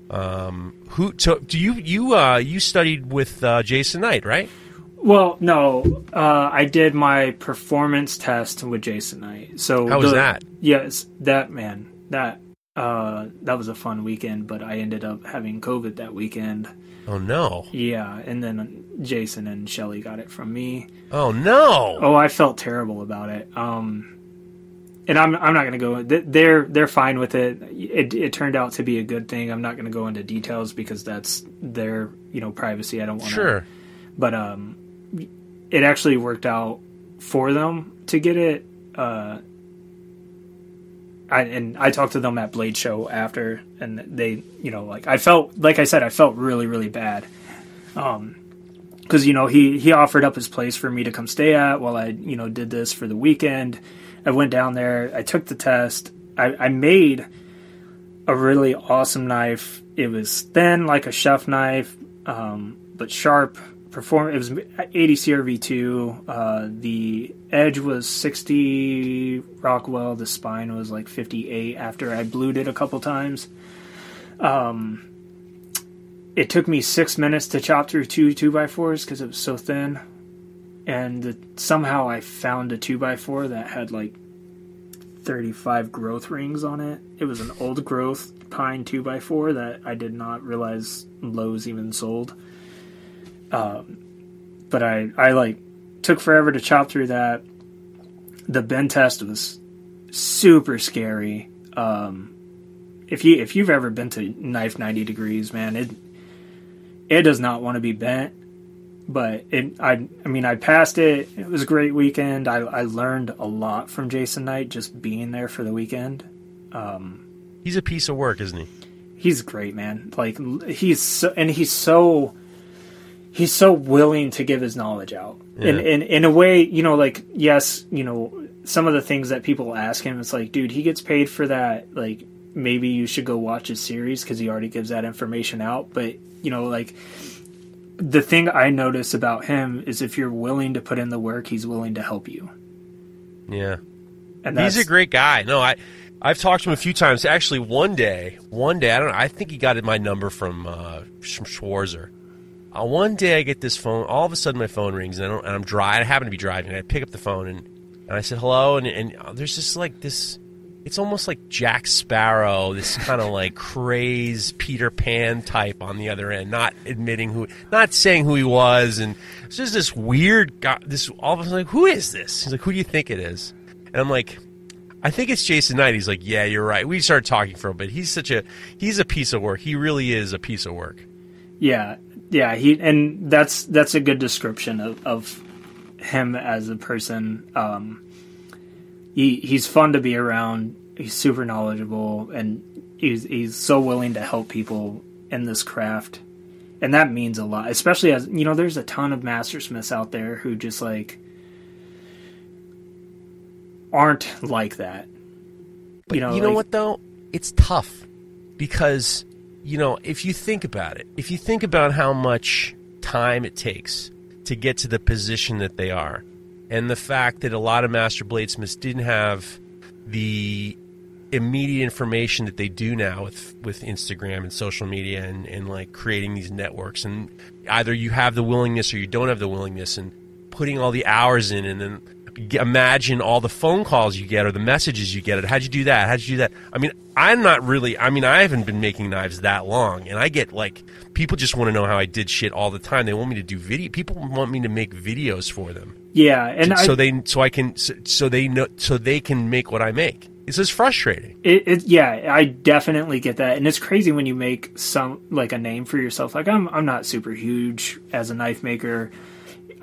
um, who so do you you uh, you studied with uh, Jason Knight right Well, no, uh, I did my performance test with Jason Knight. So How was the- that? Yes, that man, that uh, that was a fun weekend. But I ended up having COVID that weekend. oh no Yeah, and then Jason and Shelly got it from me. oh no Oh, I felt terrible about it. Um, and I'm I'm not gonna go. They're they're fine with it. It it turned out to be a good thing. I'm not gonna go into details because that's their you know privacy. I don't want sure But um, it actually worked out for them to get it. Uh, I and I talked to them at Blade Show after, and they you know like I felt like I said I felt really really bad. Um, because you know he he offered up his place for me to come stay at while I you know did this for the weekend. I went down there. I took the test. I, I made a really awesome knife. It was thin like a chef knife, um, but sharp. Perform. It was 80 CRV2. Uh, the edge was 60 Rockwell. The spine was like 58. After I blued it a couple times, um, it took me six minutes to chop through two two by fours because it was so thin, and somehow I found a two by four that had like 35 growth rings on it. It was an old growth pine 2x4 that I did not realize Lowe's even sold. Um, but I, I like took forever to chop through that. The bend test was super scary. Um, if you if you've ever been to knife 90 degrees, man, it it does not want to be bent but it I I mean I passed it. It was a great weekend. I I learned a lot from Jason Knight just being there for the weekend. Um, he's a piece of work, isn't he? He's great, man. Like he's so, and he's so he's so willing to give his knowledge out. Yeah. And, and in a way, you know, like yes, you know, some of the things that people ask him, it's like, dude, he gets paid for that. Like maybe you should go watch his series because he already gives that information out. But you know, like the thing I notice about him is if you're willing to put in the work, he's willing to help you. Yeah. And he's a great guy. No, I I've talked to him a few times. Actually, one day, one day, I don't know. I think he got my number from uh, from Schwarzer. Uh, one day, I get this phone. All of a sudden, my phone rings, and, I don't, and I'm driving. I happen to be driving. I pick up the phone, and, and I said hello, and, and there's just like this it's almost like Jack Sparrow, this kind of like crazed Peter Pan type on the other end, not admitting who, not saying who he was, and it's just this weird guy. This all of a sudden, like, who is this? He's like, who do you think it is? And I'm like, I think it's Jason Knight. He's like, yeah, you're right. We started talking for a bit. He's such a, he's a piece of work. He really is a piece of work. Yeah, yeah. He and that's that's a good description of, of him as a person. Um, he he's fun to be around. He's super knowledgeable, and he's he's so willing to help people in this craft, and that means a lot. Especially as you know, there's a ton of mastersmiths out there who just like aren't like that. But you know, you know like, what though? It's tough because you know if you think about it, if you think about how much time it takes to get to the position that they are and the fact that a lot of master bladesmiths didn't have the immediate information that they do now with with Instagram and social media and, and like creating these networks and either you have the willingness or you don't have the willingness and putting all the hours in and then imagine all the phone calls you get or the messages you get. How'd you do that? How'd you do that? I mean, I'm not really. I mean, I haven't been making knives that long, and I get like people just want to know how I did shit all the time. They want me to do video. People want me to make videos for them. Yeah, and so, I, so they so I can so, so, they know so they can make what I make. It's just frustrating. It, it, yeah, I definitely get that, and it's crazy when you make some like a name for yourself. Like I'm I'm not super huge as a knife maker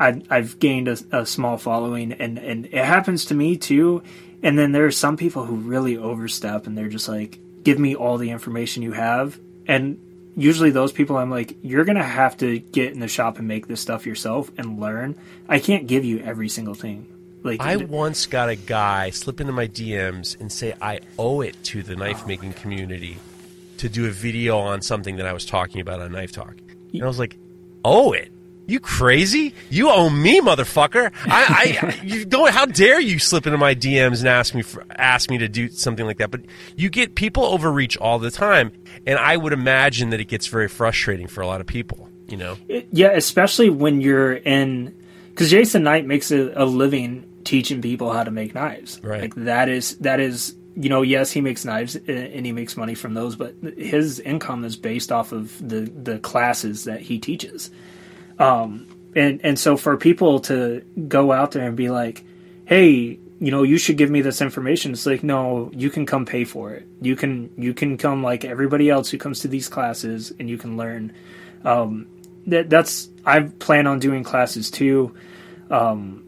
I, I've gained a, a small following, and and it happens to me too. And then there are some people who really overstep, and they're just like, "Give me all the information you have." And usually those people, I'm like, "You're gonna have to get in the shop and make this stuff yourself and learn. I can't give you every single thing." Like I once got a guy slip into my DMs and say I owe it to the knife making community to do a video on something that I was talking about on Knife Talk. And I was like, owe it? You crazy? You owe me, motherfucker! I, I you don't. How dare you slip into my DMs and ask me for, ask me to do something like that? But you get people overreach all the time, and I would imagine that it gets very frustrating for a lot of people. You know? It, yeah, especially when you're in because Jason Knight makes a, a living teaching people how to make knives. Right. Like that is that is you know, yes, he makes knives and he makes money from those, but his income is based off of the the classes that he teaches. Um, and and so for people to go out there and be like, hey, you know, you should give me this information. It's like, no, you can come pay for it. You can you can come like everybody else who comes to these classes, and you can learn. Um, that that's I plan on doing classes too. Um,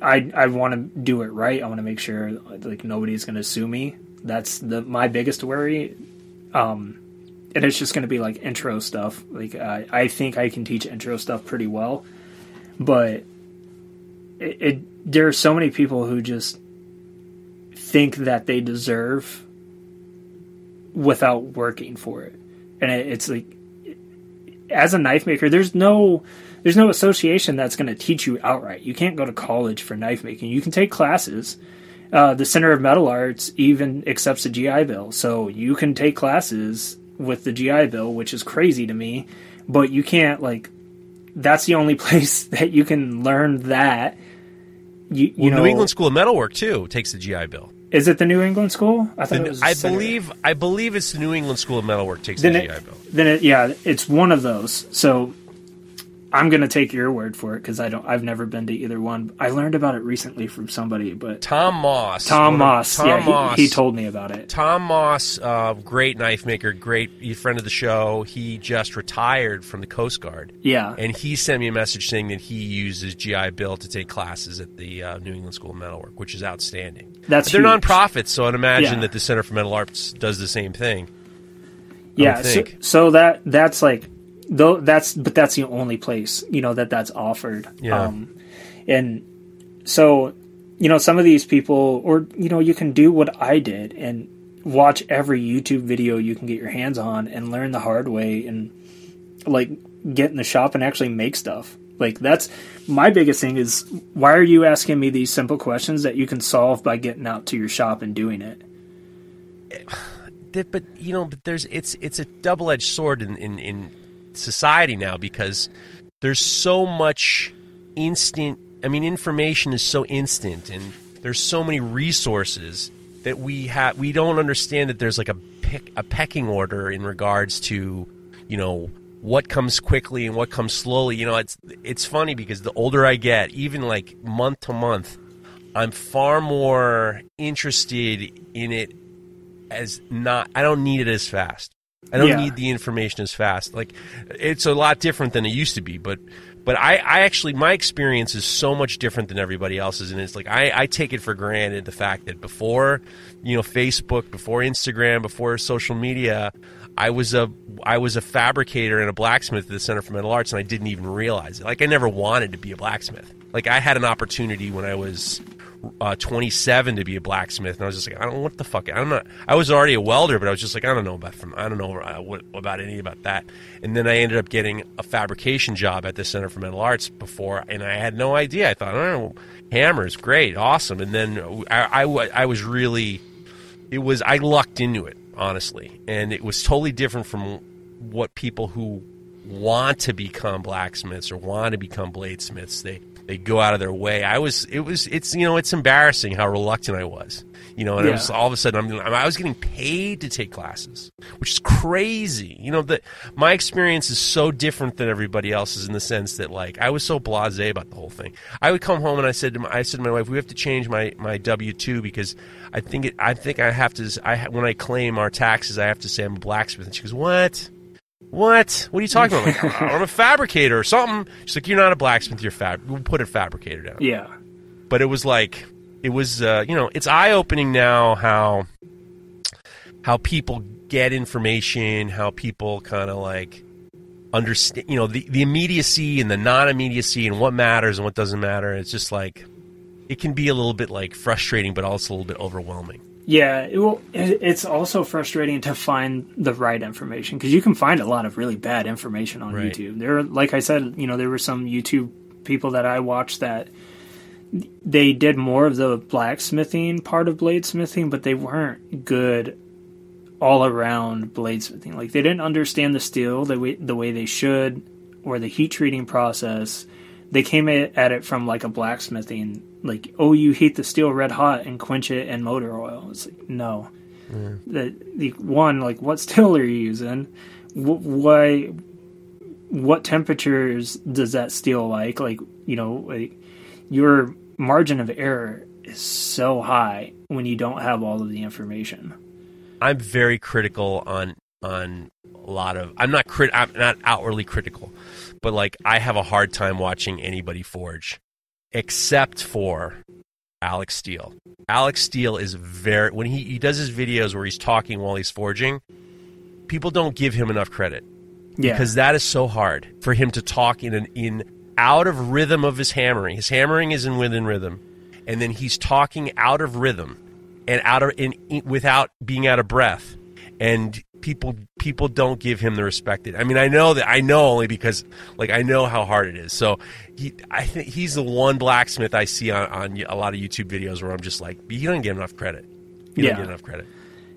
I I want to do it right. I want to make sure like nobody's going to sue me. That's the my biggest worry. Um, and it's just going to be like intro stuff. Like I, think I can teach intro stuff pretty well, but it, it there are so many people who just think that they deserve without working for it. And it, it's like as a knife maker, there's no there's no association that's going to teach you outright. You can't go to college for knife making. You can take classes. Uh, the Center of Metal Arts even accepts a GI Bill, so you can take classes with the GI Bill, which is crazy to me. But you can't like. That's the only place that you can learn that. You, you well, know, New England School of Metalwork too takes the GI Bill. Is it the New England School? I thought The- it was. I believe I believe it's the New England School of Metalwork takes Then the it, GI Bill. then it, yeah, it's one of those. So I'm gonna take your word for it because I don't. I've never been to either one. I learned about it recently from somebody, but Tom Moss. Tom Moss, Tom yeah, he- Moss. He, told me about it. Tom Moss, uh, great knife maker, great friend of the show. He just retired from the Coast Guard. Yeah, And he sent me a message saying that he uses GI Bill to take classes at the uh, New England School of Metalwork, which is outstanding. That's they're huge. nonprofits, so I'd imagine Yeah. that the Center for Metal Arts does the same thing. yeah. So, so that that's like though that's but that's the only place you know that that's offered. Yeah. Um, and so you know some of these people, or you know, you can do what I did and watch every YouTube video you can get your hands on and learn the hard way and like get in the shop and actually make stuff. Like that's my biggest thing is why are you asking me these simple questions that you can solve by getting out to your shop and doing it? But you know, but there's it's it's a double edged sword in, in in society now because there's so much instant. I mean, information is so instant, and there's so many resources that we have. We don't understand that there's like a pick, a pecking order in regards to you know what comes quickly and what comes slowly. You know, it's it's funny because the older I get, even like month to month, I'm far more interested in it as not I don't need it as fast. I don't Yeah. need the information as fast. Like it's a lot different than it used to be, but but I, I actually my experience is so much different than everybody else's and it's like I, I take it for granted the fact that before you know Facebook, before Instagram, before social media, I was a I was a fabricator and a blacksmith at the Center for Metal Arts and I didn't even realize it. Like I never wanted to be a blacksmith. Like I had an opportunity when I was uh, 27 to be a blacksmith, and I was just like, I don't know what the fuck. I'm not. I was already a welder, but I was just like, I don't know about from. I don't know uh, what, about any about that. And then I ended up getting a fabrication job at the Center for Metal Arts before, and I had no idea. I thought, oh, hammers, great, awesome. And then I, I, I was really, it was I lucked into it honestly, and it was totally different from what people who want to become blacksmiths or want to become bladesmiths they they go out of their way. I was it was it's you know it's embarrassing how reluctant I was. You know, and it Yeah. was all of a sudden I'm I was getting paid to take classes, which is crazy. You know that my experience is so different than everybody else's in the sense that like I was so blasé about the whole thing. I would come home and I said to my, I said to my wife, we have to change my my W two because I think it I think I have to I when I claim our taxes I have to say I'm a blacksmith. And she goes, what? What? What are you talking about? I'm, like, I'm a fabricator or something. She's like, you're not a blacksmith. You're fab. We'll put a fabricator down. Yeah, But it was like, it was, uh, you know, it's eye opening now how how people get information, how people kind of like understand, you know, the the immediacy and the non immediacy and what matters and what doesn't matter. It's just like it can be a little bit like frustrating, but also a little bit overwhelming. Yeah. It, well, it's also frustrating to find the right information because you can find a lot of really bad information on Right. YouTube. There, like I said, you know, there were some YouTube people that I watched that they did more of the blacksmithing part of bladesmithing, but they weren't good all around bladesmithing. Like they didn't understand the steel the way the way they should, or the heat treating process. They came at it from like a blacksmithing, like oh, you heat the steel red hot and quench it in motor oil. It's like no, the the one like what steel are you using? Wh- Why? What temperatures does that steel like? Like you know, like your margin of error is so high when you don't have all of the information. I'm very critical on on lot of. I'm not crit. I'm not outwardly critical, but like I have a hard time watching anybody forge, except for Alex Steele. Alex Steele is very when he he does his videos where he's talking while he's forging. People don't give him enough credit Yeah, because that is so hard for him to talk in an in out of rhythm of his hammering. His hammering is in within rhythm, and then he's talking out of rhythm and out of in, in without being out of breath. And people people don't give him the respect that I mean I know that I know only because like I know how hard it is so he I think he's the one blacksmith I see on, on a lot of YouTube videos where I'm just like he doesn't get enough credit he Yeah. doesn't get enough credit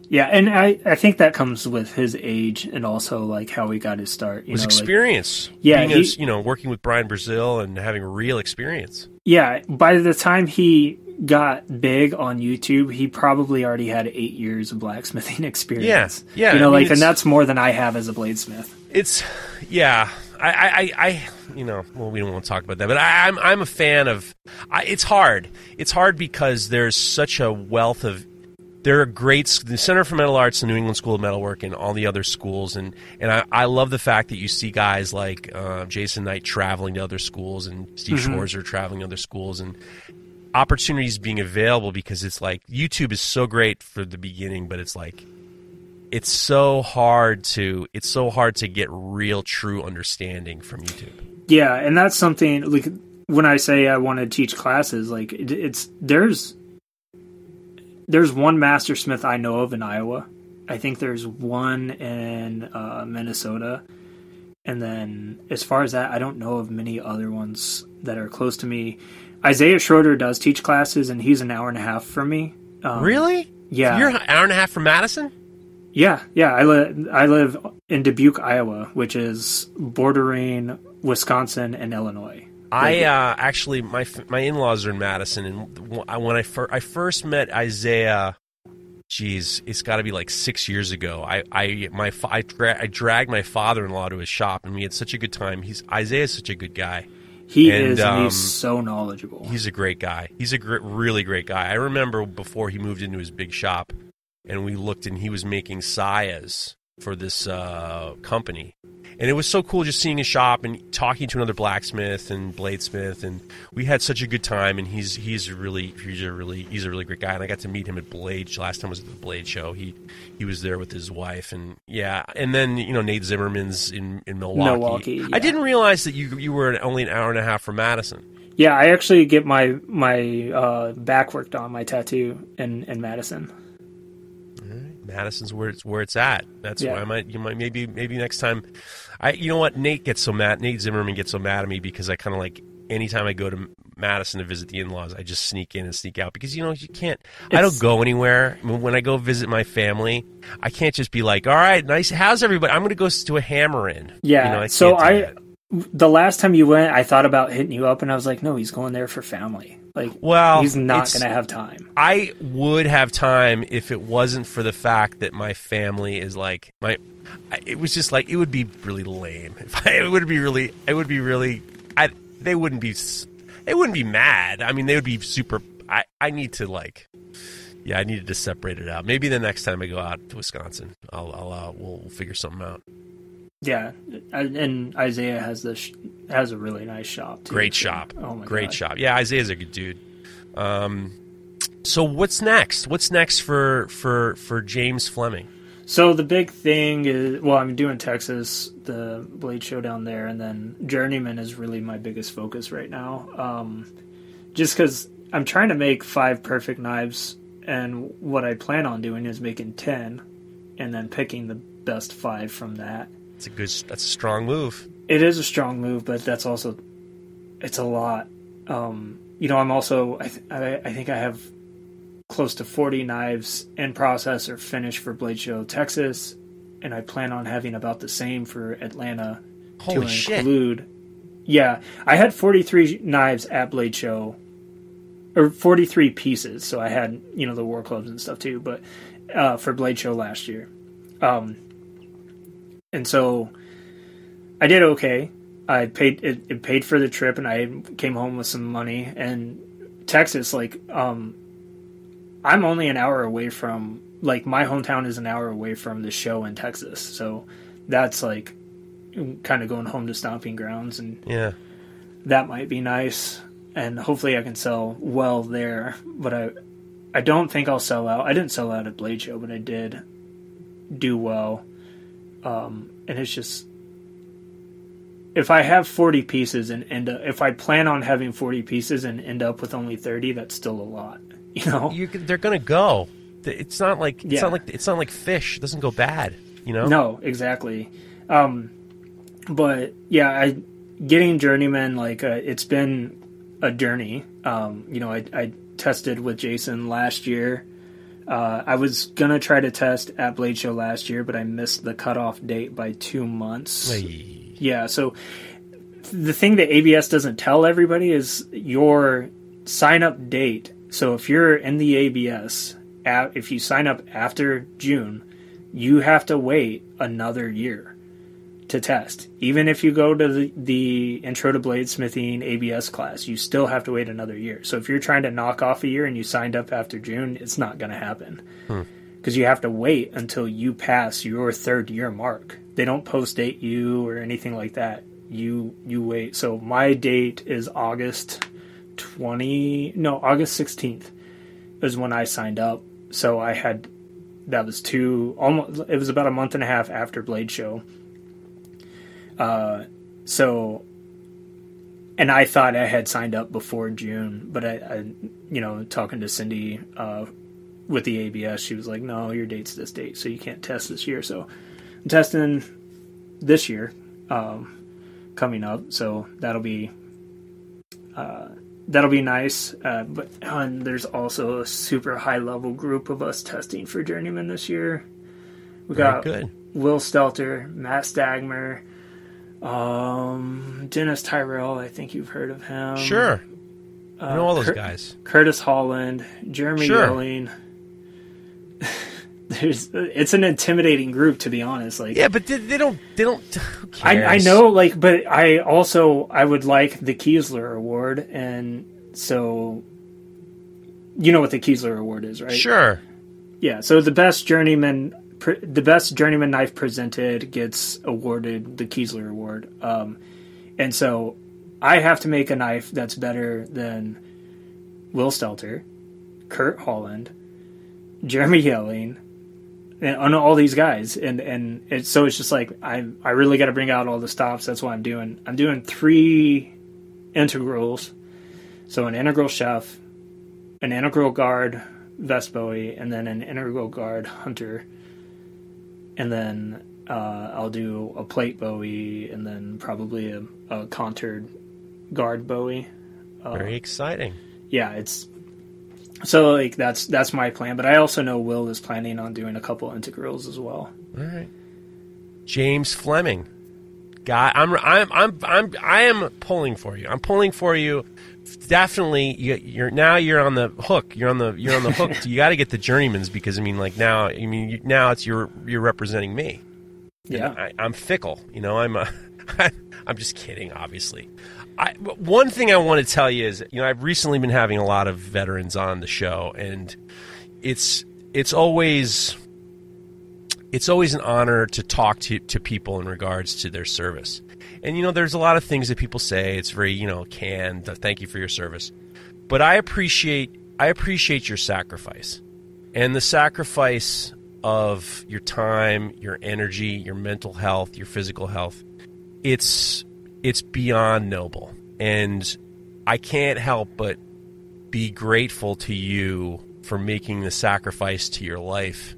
Yeah, and I, I think that comes with his age and also like how he got his start. You his know, like- experience Yeah, being a, you know working with Brian Brazil and having real experience yeah, by the time he got big on YouTube, he probably already had eight years of blacksmithing experience. Yeah, yeah, You know, I mean, like, and that's more than I have as a bladesmith. It's yeah. I, I, I, I you know, well, we don't want to talk about that, but I, I'm, I'm a fan of. I, it's hard. It's hard because there's such a wealth of. There are great the Center for Metal Arts, the New England School of Metalwork, and all the other schools, and and I, I love the fact that you see guys like uh, Jason Knight traveling to other schools, and Steve Schwarzer traveling to other schools, and opportunities being available because it's like YouTube is so great for the beginning, but it's like it's so hard to it's so hard to get real true understanding from YouTube. Yeah, and that's something like when I say I want to teach classes, like it, it's there's there's one master smith I know of in Iowa. I think there's one in uh, Minnesota, and then as far as that, I don't know of many other ones that are close to me. Isaiah Schroeder does teach classes, and he's an hour and a half from me. Um, really? Yeah. You're an hour and a half from Madison? Yeah, yeah. I live I live in Dubuque, Iowa, which is bordering Wisconsin and Illinois. I uh, actually my my in laws are in Madison, and when I fir- I first met Isaiah, geez, it's got to be like six years ago. I I my I, dra- I dragged my father in law to his shop, and we had such a good time. He's Isaiah's such a good guy. He And, is, and um, he's so knowledgeable. He's a great guy. He's a gr- really great guy. I remember before he moved into his big shop, and we looked, and he was making sayas for this uh, company, and it was so cool just seeing his shop and talking to another blacksmith and bladesmith, and we had such a good time. And he's he's really he's a really he's a really great guy, and I got to meet him at Blade. Last time was at the Blade show. He he was there with his wife, and yeah, and then you know Nate Zimmerman's in in Milwaukee. Milwaukee, yeah. I didn't realize that you you were only an hour and a half from Madison. yeah, I actually get my my uh, back worked on my tattoo in in Madison. Madison's where it's where it's at. That's Yeah. why I might you might maybe maybe next time. I you know what Nate gets so mad. Nate Zimmerman gets so mad at me because I kind of like anytime I go to Madison to visit the in laws, I just sneak in and sneak out because you know you can't. I don't go anywhere. I mean, when I go visit my family, I can't just be like, all right, nice. How's everybody? I'm going to go to a hammer in. Yeah, You know, I so I that. the last time you went, I thought about hitting you up, and I was like, no, he's going there for family. Like, Well, he's not going to have time. I would have time if it wasn't for the fact that my family is like my. It was just like it would be really lame. If I, it would be really, it would be really. I they wouldn't be, they wouldn't be mad. I mean, they would be super. I I need to like, yeah, I needed to separate it out. Maybe the next time I go out to Wisconsin, I'll I'll uh, we'll, we'll figure something out. Yeah, and Isaiah has this has a really nice shop. Too, Great shop. Oh my Great God. shop. Yeah, Isaiah's a good dude. Um, so what's next? What's next for for for James Fleming? So the big thing is, well, I'm doing Texas, the Blade Show down there, and then Journeyman is really my biggest focus right now. Um, just because I'm trying to make five perfect knives, and what I plan on doing is making ten, and then picking the best five from that. It's a good. That's a strong move. It is a strong move, but that's also it's a lot. Um, you know, I'm also I, th- I I think I have close to 40 knives in process or finished for Blade Show Texas, and I plan on having about the same for Atlanta Holy to shit! include. Yeah, I had 43 knives at Blade Show, or 43 pieces. So I had you know the war clubs and stuff too, but uh, for Blade Show last year, um, and so I did okay. I paid it, it paid for the trip, and I came home with some money. And Texas, like, um, I'm only an hour away from like my hometown is an hour away from the show in Texas, so that's like kind of going home to stomping grounds, and Yeah, that might be nice. And hopefully, I can sell well there. But I, I don't think I'll sell out. I didn't sell out at Blade Show, but I did do well. Um, and it's just if I have 40 pieces and end up, if I plan on having 40 pieces and end up with only 30, that's still a lot. You know? you, they're gonna go. it's not like it's Yeah. not like it's not like fish. It doesn't go bad. You know. No, exactly. Um, but yeah, I getting journeyman like uh, it's been a journey. Um, you know, I, I tested with Jason last year. Uh, I was gonna try to test at Blade Show last year, but I missed the cutoff date by two months. Hey. Yeah, so the thing that ABS doesn't tell everybody is your sign up date. So if you're in the ABS, if you sign up after June, you have to wait another year to test. Even if you go to the, the Intro to Bladesmithing ABS class, you still have to wait another year. So if you're trying to knock off a year and you signed up after June, it's not going to happen. Hmm. Because you have to wait until you pass your third year mark. They don't post date you or anything like that. You you wait. So my date is August 20 no, August 16th is when I signed up. So I had that was two almost it was about a month and a half after Blade Show. Uh so and I thought I had signed up before June, but I, I you know, talking to Cindy uh with the ABS, she was like, "No, your date's this date, so you can't test this year." So I'm testing this year, um, coming up. So that'll be uh, that'll be nice. Uh, but and there's also a super high level group of us testing for journeyman this year. We Very got good. Will Stelter, Matt Stagmer, um, Dennis Tyrell. I think you've heard of him. Sure. I know all those Kurt- guys. Curtis Holland, Jeremy Sure. Yelling. There's, it's an intimidating group to be honest. Like, Yeah, but they, they don't. They don't. I, I know, like, but I also I would like the Keeslar Award, and so you know what the Keeslar Award is, right? Sure. Yeah. So the best journeyman, pr- the best journeyman knife presented gets awarded the Keeslar Award, um, and so I have to make a knife that's better than Will Stelter, Kurt Holland, Jeremy Yelling, and on all these guys, and and it's so it's just like I I really got to bring out all the stops. That's what I'm doing. I'm doing three integrals, so an integral chef, an integral guard vest bowie, and then an integral guard hunter, and then uh, I'll do a plate bowie, and then probably a, a contoured guard bowie. Very exciting. Yeah, it's so like that's that's my plan. But I also know Will is planning on doing a couple integrals as well. All right. James Fleming. Guy, I'm, I'm, I'm, I'm, I am pulling for you. I'm pulling for you. Definitely, you, you're now you're on the hook. You're on the you're on the hook. you got to get the journeymans because I mean, like now, I mean, you, now it's you're you're representing me. Yeah, I, I'm fickle. You know, I'm. A, I'm just kidding. Obviously, I, one thing I want to tell you is, you know, I've recently been having a lot of veterans on the show, and it's it's always it's always an honor to talk to to people in regards to their service. And you know, there's a lot of things that people say. It's very you know canned. Uh, thank you for your service, but I appreciate I appreciate your sacrifice, and the sacrifice of your time, your energy, your mental health, your physical health. It's it's beyond noble, and I can't help but be grateful to you for making the sacrifice to your life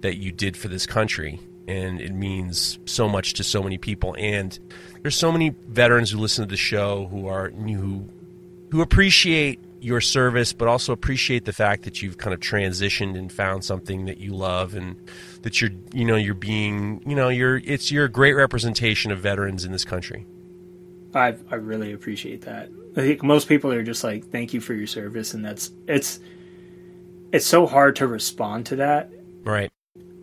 that you did for this country. And it means so much to so many people. And there's so many veterans who listen to the show who are who who appreciate your service but also appreciate the fact that you've kind of transitioned and found something that you love and that you're you know you're being you know you're it's you're a great representation of veterans in this country I I really appreciate that. I think most people are just like, "Thank you for your service," and that's it's it's so hard to respond to that. right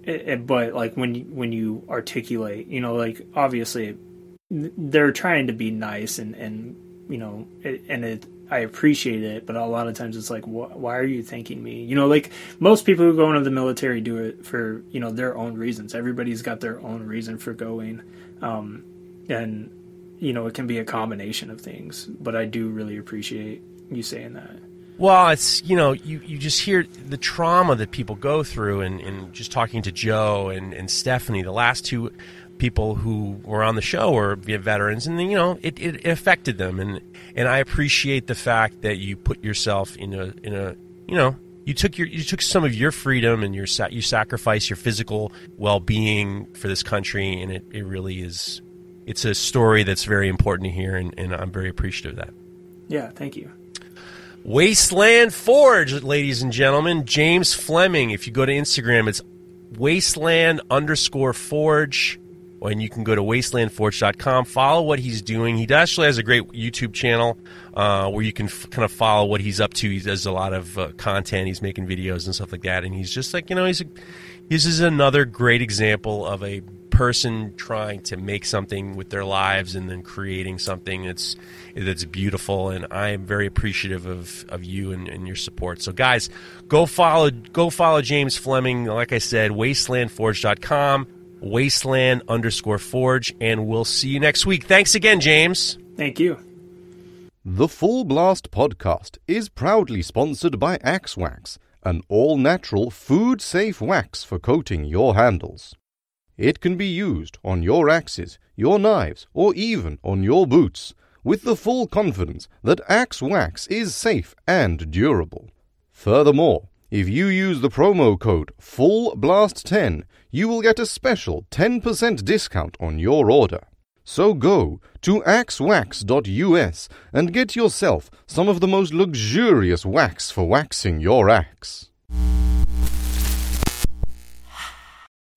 It, it- but like when you, when you articulate, you know, like obviously they're trying to be nice and and you know, it, and it I appreciate it, but a lot of times it's like, wh- why are you thanking me? You know, like most people who go into the military do it for you know their own reasons. Everybody's got their own reason for going, um, and you know it can be a combination of things. But I do really appreciate you saying that. Well, it's you know you, you just hear the trauma that people go through, and, and just talking to Joe and, and Stephanie, the last two people who were on the show were veterans, and you know it, it affected them, and and I appreciate the fact that you put yourself in a in a you know you took your you took some of your freedom and your you sacrifice your physical well being for this country, and it, it really is. It's a story that's very important to hear, and, and I'm very appreciative of that. Yeah, thank you. Wasteland Forge, ladies and gentlemen. James Fleming. If you go to Instagram, it's wasteland underscore forge. And you can go to wastelandforge.com, follow what he's doing. He actually has a great YouTube channel uh, where you can f- kind of follow what he's up to. He does a lot of uh, content. He's making videos and stuff like that. And he's just like, you know, he's a, this is another great example of a person trying to make something with their lives and then creating something that's that's beautiful and I am very appreciative of, of you and, and your support. So guys, go follow go follow James Fleming. Like I said, wastelandforge.com, wasteland underscore forge, and we'll see you next week. Thanks again, James. Thank you. The Full Blast podcast is proudly sponsored by Axe Wax, an all natural, food safe wax for coating your handles. It can be used on your axes, your knives, or even on your boots, with the full confidence that Axe Wax is safe and durable. Furthermore, if you use the promo code FULLBLAST10, you will get a special 10% discount on your order. So go to axewax.us and get yourself some of the most luxurious wax for waxing your axe.